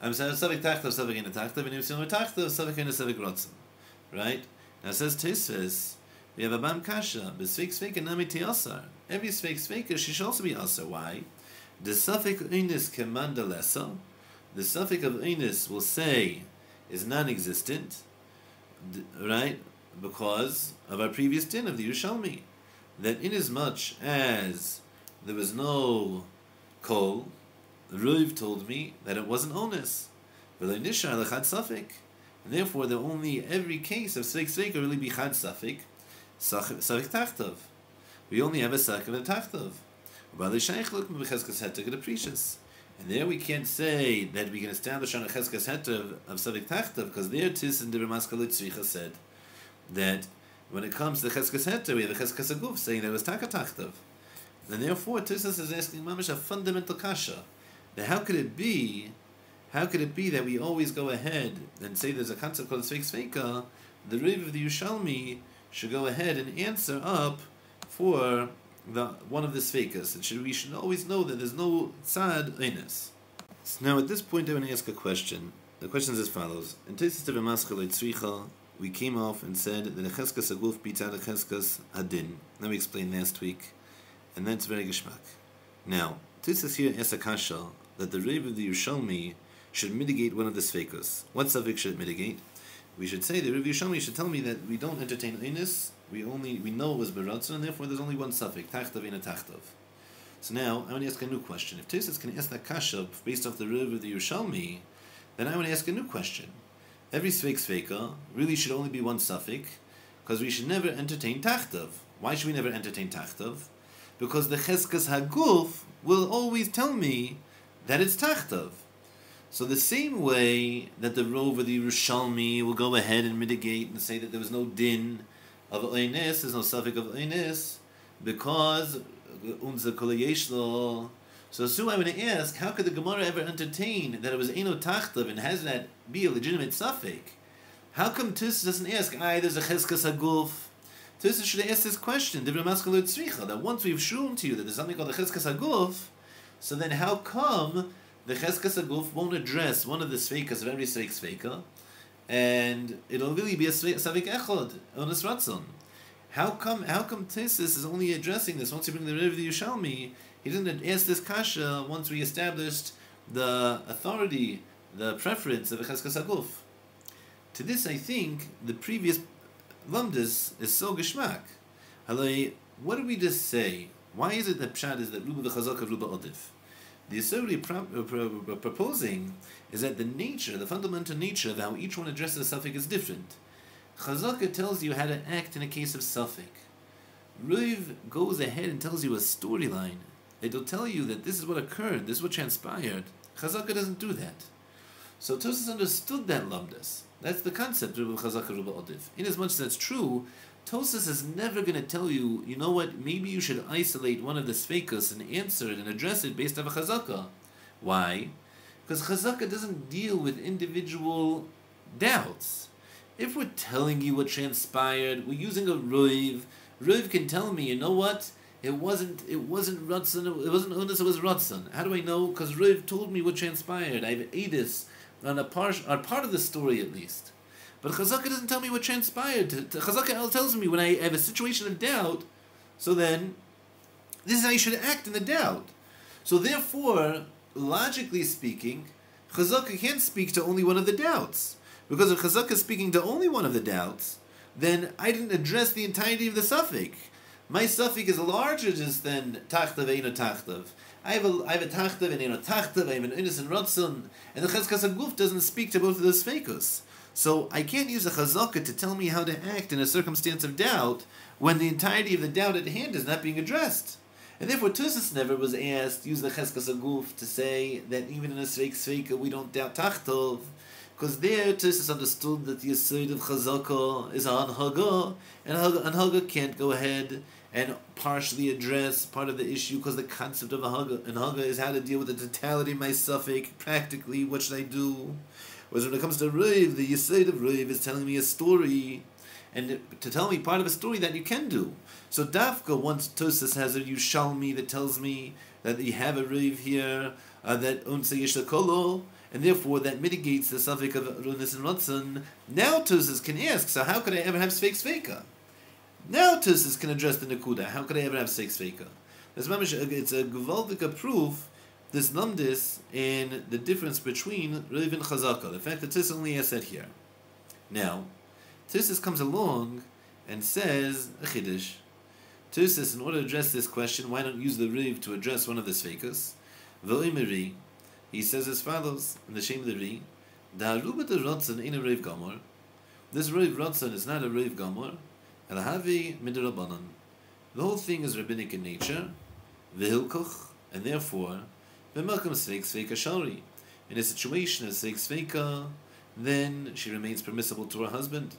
I'm saying Savik Tachta, Savik in a Tachta, Vinim Sim Tachta, Savik in a Savik Rotzen. Right? Now it says Tisvis, we have a Bam Kasha, Besvik and Nami Tiasar. Every Svek Sveka, she should also be Asar. Why? The Suffolk Unis Commander Lesser, the suffix of Unis will say is non existent, right? Because of our previous din of the Yerushalmi. That inasmuch as there was no coal, Ruiv told me that it wasn't onus. And therefore, the only every case of Sveik Sveik really be Chad Safik, Safik Tachtov. We only have a second of Tachtov. And there we can't say that we can establish on a Cheskas Hetov of Savik Tachtov, because there Tis and the Ramaskalit said that when it comes to the Cheskas Hetov, we have a Cheskas Aguf saying that it was Taka Tachtov. And therefore, Tisas is asking Mamish a fundamental kasha. Now, how could it be? How could it be that we always go ahead and say there's a concept called Sveik Sveika? The Riv of the Yushalmi should go ahead and answer up for the one of the Sveikas. And should, we should always know that there's no Tzad Einis. So now, at this point, I want to ask a question. The question is as follows: In of Tzricha, we came off and said that the Cheskas Aguf beats out the Cheskas Hadin. Let me explain last week, and that's very geschmack. Now, Tesis here asks a that the Rebbe of the Yerushalmi should mitigate one of the Sveikus. What Savik should mitigate? We should say the Rebbe Yerushalmi should tell me that we don't entertain Einis, we only we know it was Beratzon, and therefore there's only one Savik, Tachtav and a Tachtav. So now I want to ask a new question. If Tesis can ask that kasha based off the Rebbe of the Yerushalmi, then I want to ask a new question. Every Sveik Sveika really should only be one Safik, because we should never entertain Tachtav. Why should we never entertain Tachtav? Because the Cheskas Haguf will always tell me that it's Tachtav. So the same way that the Rov the Yerushalmi will go ahead and mitigate and say that there was no din of Einis, there's no suffix of Einis, because unza koliyeshlo. So so I want to ask, how could the Gemara ever entertain that it was Eno Tachtav and has that be a legitimate suffix? How come Tis doesn't ask, I there's a Cheskas Haguf? Tis should ask this question, that once we've shown to you that there's something called a Cheskas Haguf, so then how come the Cheskas Aguf won't address one of the Sveikas of every Sveik Sveika, and it'll really be a Savik Echod, Onis Ratzon? How come how come Tesis is only addressing this once you bring the rid of the Yushalmi? He didn't ask this kasha once we established the authority, the preference of Cheskas Aguf. To this, I think the previous lumdus is so geschmack. What did we just say? Why is it that Pshat is that Ruba v'chazaka Ruba Odif? The Yisraeli pro- proposing is that the nature, the fundamental nature of how each one addresses a suffix is different. Chazaka tells you how to act in a case of suffix. Ruv goes ahead and tells you a storyline. It'll tell you that this is what occurred, this is what transpired. Chazaka doesn't do that. So Tosas understood that lumdus. That's the concept of Chazaka Ruba Odif. In as much as that's true, Tosas is never going to tell you, you know what, maybe you should isolate one of the Sveikas and answer it and address it based on a Chazaka. Why? Because Chazaka doesn't deal with individual doubts. If we're telling you what transpired, we're using a Ruiv. Ruiv can tell me, you know what? It wasn't. It wasn't Ratzon. It wasn't Unis. It was Ratzon. How do I know? Because Ruiv told me what transpired. I have Edis on a part, on part of the story at least. But Chazaka doesn't tell me what transpired. Chazaka tells me when I have a situation of doubt. So then, this is how you should act in the doubt. So therefore, logically speaking, Chazaka can't speak to only one of the doubts. Because if Chazaka is speaking to only one of the doubts, then I didn't address the entirety of the suffix. My suffix is larger just than tachtav eino tachtav. I have a I have a tachtav and eino tachtav. I have an innocent rotzon, and the chazkas aguf doesn't speak to both of those fekus. So I can't use a chazaka to tell me how to act in a circumstance of doubt when the entirety of the doubt at hand is not being addressed. And therefore, Tusas never was asked use the cheskas aguf to say that even in a sveik sveika we don't doubt tachtov. Because there, Tosis understood that the Yisod of Chazaka is on Haga, and Haga, and Haga can't go ahead and partially address part of the issue because the concept of a Haga and Haga is how to deal with the totality of my suffix practically. What should I do? Whereas when it comes to Riv, the Yisod of Riv is telling me a story, and to tell me part of a story that you can do. So Dafka, once Tosis has a Yushalmi that tells me that you have a Riv here, uh, that Unsa Yishakolo, and therefore that mitigates the suffix of Runis and Ratzon. Now Tosis can ask, so how could I ever have Sveik Sveika? Now Tosis can address the Nakuda, how could I ever have Sveik Sveika? It's a Gvaldika proof, this Namdis, in the difference between Riv and Chazaka, the fact that Tosis only has said here. Now, Tosis comes along and says a Chiddush. Tosis, in order to address this question, why not use the Riv to address one of the Sveikas? V'oimeri, he says as follows in the Shem of the Ri, Da Ruba de Rotzen in a Rev Gomor. This Rev Rotzen is not a Rev Gomor, The whole thing is rabbinic in nature, Vihilkuch, and therefore, V'melkam Sveik Sveika Shari. In a situation of Sveik Sveika, then she remains permissible to her husband.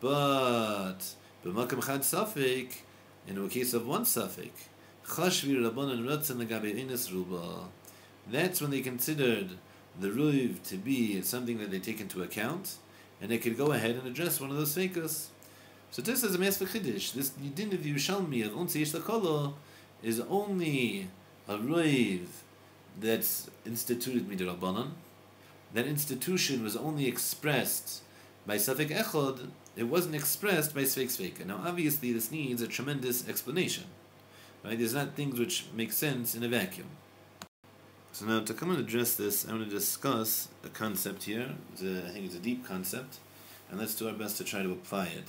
But, B'melkam Chad Safik, in a case of one Safik, Chashvi Rabbanan Rotzen Lagabe Inis Ruba. That's when they considered the ruiv to be something that they take into account, and they could go ahead and address one of those fakas. So this is a mas chiddush. This din of Yerushalmi of Unsi Yesh is only a ruiv that's instituted midrabanan. That institution was only expressed by Safik Echod. It wasn't expressed by Sveik Sveika. Now, obviously, this needs a tremendous explanation. Right? There's not things which make sense in a vacuum. So now to come and address this, I'm going to discuss a concept here. A, I think it's a deep concept, and let's do our best to try to apply it.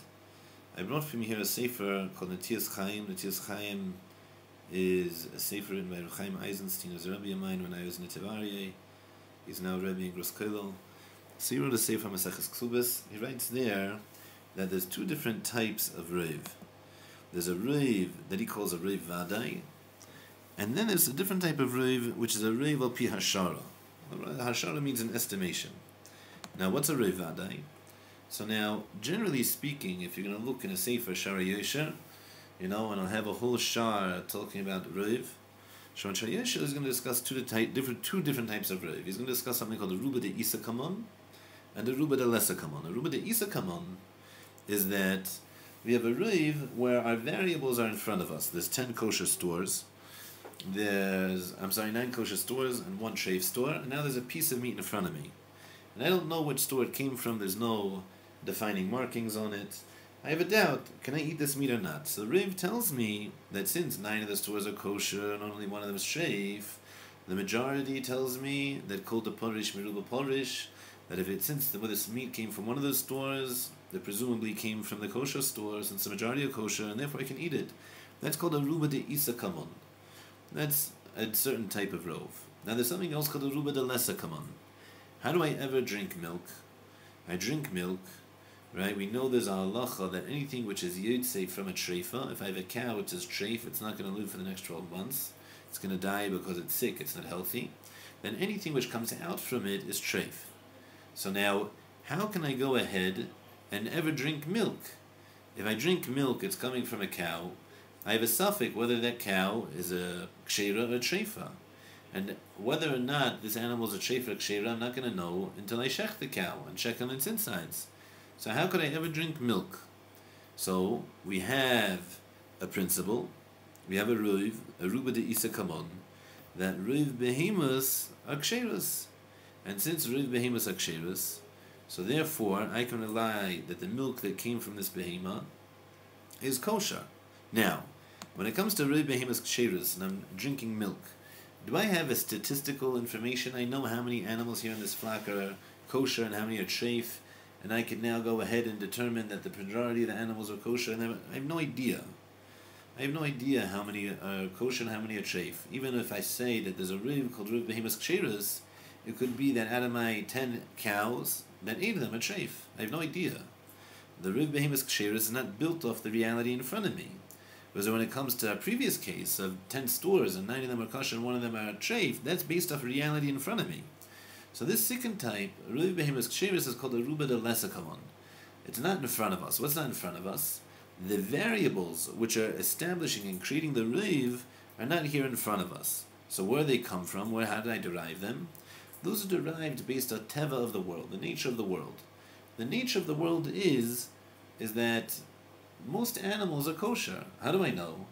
I brought from here a sefer called Netias Chaim. Netias Chaim is a sefer written by Chaim Eisenstein, who's a Rebbe of mine when I was in Etivarie. He's now Rebbe in Groskelo. So he wrote a sefer Maseches Ksubis. He writes there that there's two different types of Rev. There's a Rev that he calls a Rev Vadai, and then there's a different type of Rev, which is a Rev al Pi Hashara. Hashara means an estimation. Now, what's a Rev Vadai? So now, generally speaking, if you're going to look in a Sefer Shara Yesher, you know, and I'll have a whole shar talking about Rev, Shara Yesher is going to discuss two, different, two different types of Rev. He's going to discuss something called the Ruba de Isa Kamon and the Ruba de Lesa Kamon. The Ruba de Isa Kamon is that we have a Rev where our variables are in front of us. There's 10 kosher stores there's I'm sorry, nine kosher stores and one shave store, and now there's a piece of meat in front of me. And I don't know which store it came from, there's no defining markings on it. I have a doubt, can I eat this meat or not? So Riv tells me that since nine of the stores are kosher and only one of them is shave, the majority tells me that kol the porish miruba porish, that if it since the, this meat came from one of those stores, that presumably came from the kosher stores, and the majority are kosher, and therefore I can eat it. That's called a ruba de isa kamon. That's a certain type of rove. Now there's something else called a ruba de lesa kamon. How do I ever drink milk? I drink milk, right? We know there's a halacha that anything which is yotze from a treifa, if I have a cow which is treif, it's not going to live for the next 12 months. It's going to die because it's sick, it's not healthy. Then anything which comes out from it is treif. So now, how can I go ahead and ever drink milk? If I drink milk, it's coming from a cow. I have a suffix whether that cow is a kshera or a treifa. And whether or not this animal is a treifa or kshera, I'm not going to know until I shech the cow and check on its insides. So how could I ever drink milk? So we have a principle, we have a ruiv, a ruba de isa kamon, that ruiv behemoths are ksheras. And since ruiv behemoths are ksheras, so therefore I can rely that the milk that came from this behemoth is kosher. Now, when it comes to ruiv behemoths ksheras, and I'm drinking milk, do I have a statistical information? I know how many animals here in this flock are kosher and how many are treif, and I can now go ahead and determine that the majority of the animals are kosher, and I have no idea. I have no idea how many are kosher and how many are treif. Even if I say that there's a riv called riv behemoth ksheras, it could be that out of my ten cows, that eight of them are treif. I have no idea. The riv behemoth ksheras is not built off the reality in front of me. Whereas when it comes to our previous case of ten stores and nine of them are kosher and one of them are treif, that's based off reality in front of me. So this second type, riv behemoth ksheras, is called a ruba de lesakamon. It's not in front of us. What's not in front of us? the variables which are establishing and creating the riv are not here in front of us. So where they come from, where how did I derive them? Those are derived based on teva of the world, the nature of the world. The nature of the world is is that most animals are kosher. How do I know?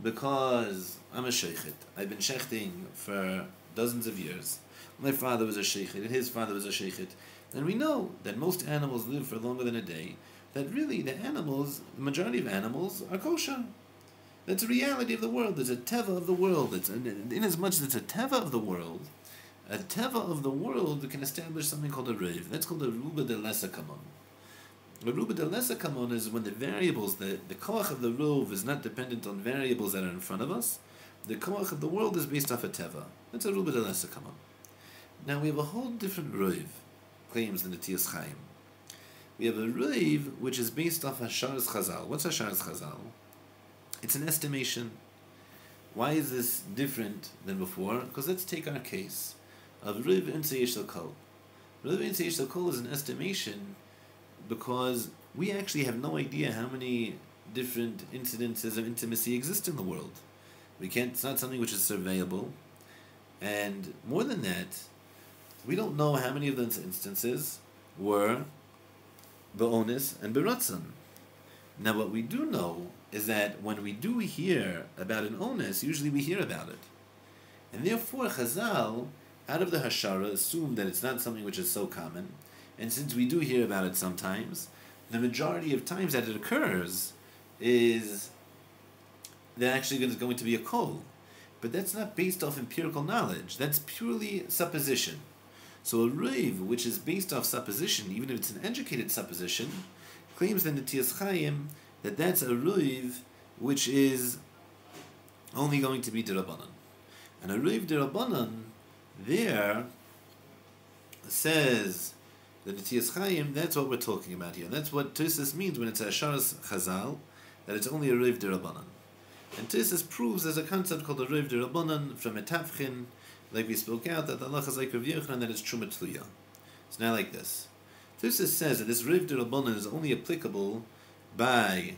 Because I'm a sheikhet. I've been shechting for dozens of years. My father was a sheikhet, and his father was a sheikhet. And we know that most animals live for longer than a day that really the animals, the majority of animals, are kosher. That's a reality of the world. It's a teva of the world. It's in as much as it's a teva of the world, a teva of the world can establish something called a riv. That's called a ruba de lesakamon. A ruba de lesakamon is when the variables, the, the koach of the ruv is not dependent on variables that are in front of us. The koach of the world is based off a teva. That's a ruba de lesakamon. Now we have a whole different riv, claims in the Tias Chaim we have a Ruiv, which is based off Hasharas Chazal. What's Hasharas Chazal? It's an estimation. Why is this different than before? Because let's take our case of Ruiv Insa Kol. Ruiv Insa Kol is an estimation because we actually have no idea how many different incidences of intimacy exist in the world. We can't, it's not something which is surveyable. And more than that, we don't know how many of those instances were be'onis and beratzon. Now, what we do know is that when we do hear about an onus, usually we hear about it. And therefore, Chazal, out of the Hashara, assume that it's not something which is so common. And since we do hear about it sometimes, the majority of times that it occurs is that actually is going to be a kol. But that's not based off empirical knowledge. That's purely supposition. So a riv, which is based off supposition, even if it's an educated supposition, claims the Tias Chaim that that's a riv which is only going to be derabanan. And a riv derabanan there says that the Tias Chaim, that's what we're talking about here. That's what Tosis means when it's a Sharas Chazal, that it's only a riv derabanan. And Tosis proves there's a concept called a riv derabanan from a tafchin, like we spoke out, that the Allah is like Rav Yochanan, that it's Truma Tluya. It's not like this. Thusis says that this Riv Rabbanan is only applicable by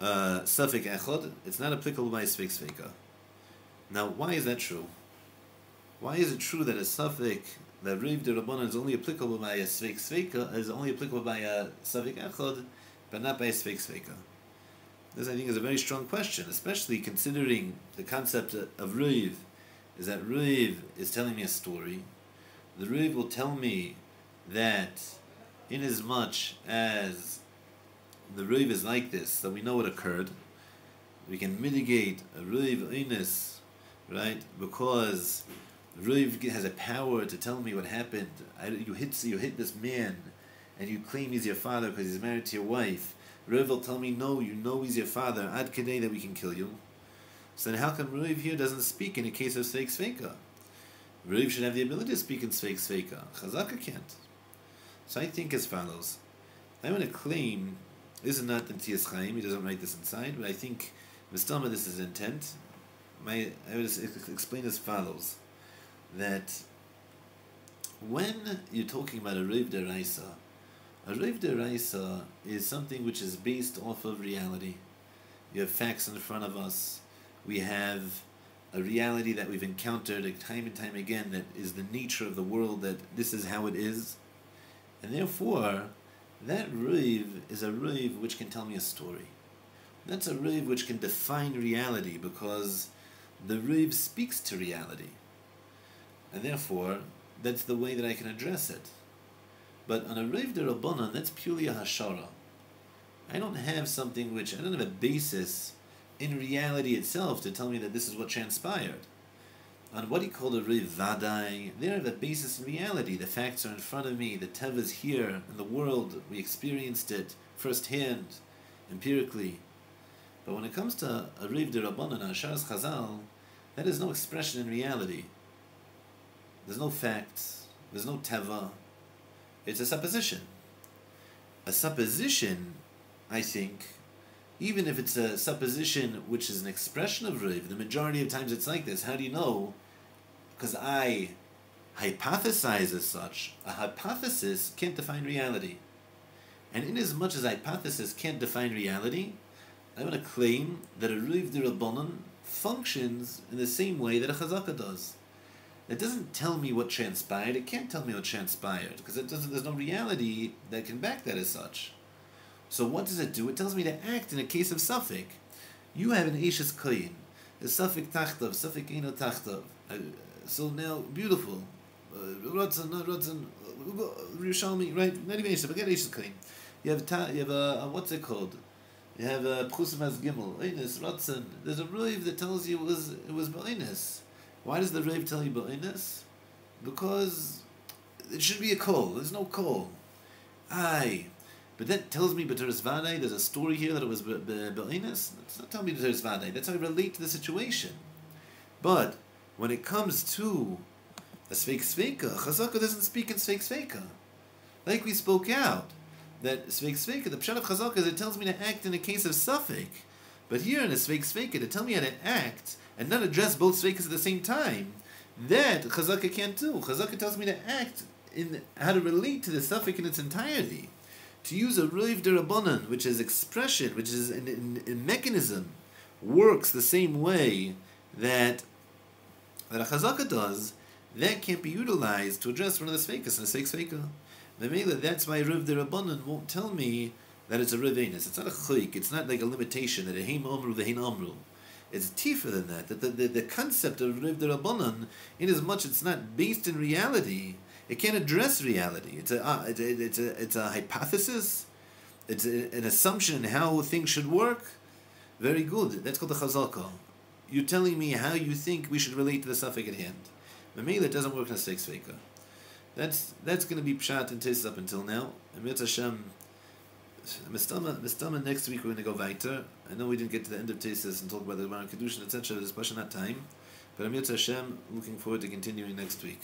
uh, Echad, it's not applicable by Sfik Sveka. Now, why is that true? Why is it true that a Safik, that Riv Rabbanan is only applicable by a Sfik Sveka, is only applicable by a Safik Echad, but not by a Sfik Sveka? This, I think, is a very strong question, especially considering the concept of Riv is that Ruiv is telling me a story. The Ruiv will tell me that inasmuch as the Ruiv is like this, that we know what occurred, we can mitigate a Ruiv Inus, right? Because Ruiv has a power to tell me what happened. I, you hit you hit this man, and you claim he's your father because he's married to your wife. Ruiv will tell me, no, you know he's your father. Ad that we can kill you. So then how come Ruiv here doesn't speak in a case of Sveik Sveika? Ruiv should have the ability to speak in Sveik Sveika. Chazaka can't. So I think as follows. I want to claim, this is not the Tias Chaim, he doesn't write this inside, but I think Mistama this is intent. My, I would explain as follows. That when you're talking about a Riv Deraisa, a Riv Deraisa is something which is based off of reality. You have facts in front of us. We have a reality that we've encountered time and time again that is the nature of the world, that this is how it is. And therefore, that Riv is a Riv which can tell me a story. That's a Riv which can define reality because the Riv speaks to reality. And therefore, that's the way that I can address it. But on a Riv de Rabbanan, that's purely a Hashara. I don't have something which, I don't have a basis in reality itself to tell me that this is what transpired. On what he called a Riv Vadai, there I have a basis in reality. The facts are in front of me, the Tev is here in the world, we experienced it firsthand, empirically. But when it comes to a Riv de Rabbanan, Asharas Chazal, that is no expression in reality. There's no facts, there's no Teva, it's a supposition. A supposition, I think, even if it's a supposition which is an expression of Riv, the majority of times it's like this. How do you know? Because I hypothesize as such. A hypothesis can't define reality. And in as hypothesis can't define reality, I want to claim that a Riv de Rabbanon functions in the same way that a Chazaka does. It doesn't tell me what transpired. It can't tell me what transpired because. There's no reality that can back that as such. So what does it do? It tells me to act in a case of suffix. You have an Ashes Kayin, a suffix Tachtav, suffix Eno Tachtav. Uh, so now, beautiful. Ratzon, not Ratzon, Rishalmi, right? Not even Ashes, forget Ashes Kayin. You have, ta, you have a, a, what's it called? You have a Pchusim as Gimel, Einis, Ratzon. There's a rave that tells you it was, it was Ba'inus. Why does the rave tell you Ba'inus? Because it should be a call. There's no call. Aye. But that tells me B'teres there's a story here that it was Be'inus. That's not telling me B'teres Vadei. That's how I relate to the situation. But when it comes to a Sveik Sveika, Chazaka doesn't speak in Sveik Sveika. Like we spoke out, that Sveik Sveika, the Pshat of Chazaka it tells me to act in a case of suffix. But here in a Sveik Sveika, to tell me how to act and not address both Sveikas at the same time, that Chazaka can't do. Chazaka tells me to act in how to relate to the suffix in its entirety to use a Riv Derabanan, which is expression, which is a mechanism, works the same way that that a chazaka does, that can't be utilized to address one of the sveikas and a sveik. Memela, that's why Riv Derabanan won't tell me that it's a Riv It's not a chayik, it's not like a limitation that a Heim Amru, the Hein Amru. It's deeper than that. That the, the, the concept of Riv Derabanan, in as much it's not based in reality, it can't address reality. It's a, uh, it's, a it's a it's a hypothesis. It's a, an assumption in how things should work. Very good. That's called the chazaka. You're telling me how you think we should relate to the suffix at hand. Mamela doesn't work in a six faker. That's that's going to be pshat and tis up until now. Emir Hashem. Mistama, next week we're going to go weiter. I know we didn't get to the end of Tesis and talk about the Gemara Kedushin, etc. There's not time. But Amir Hashem, looking forward to continuing next week.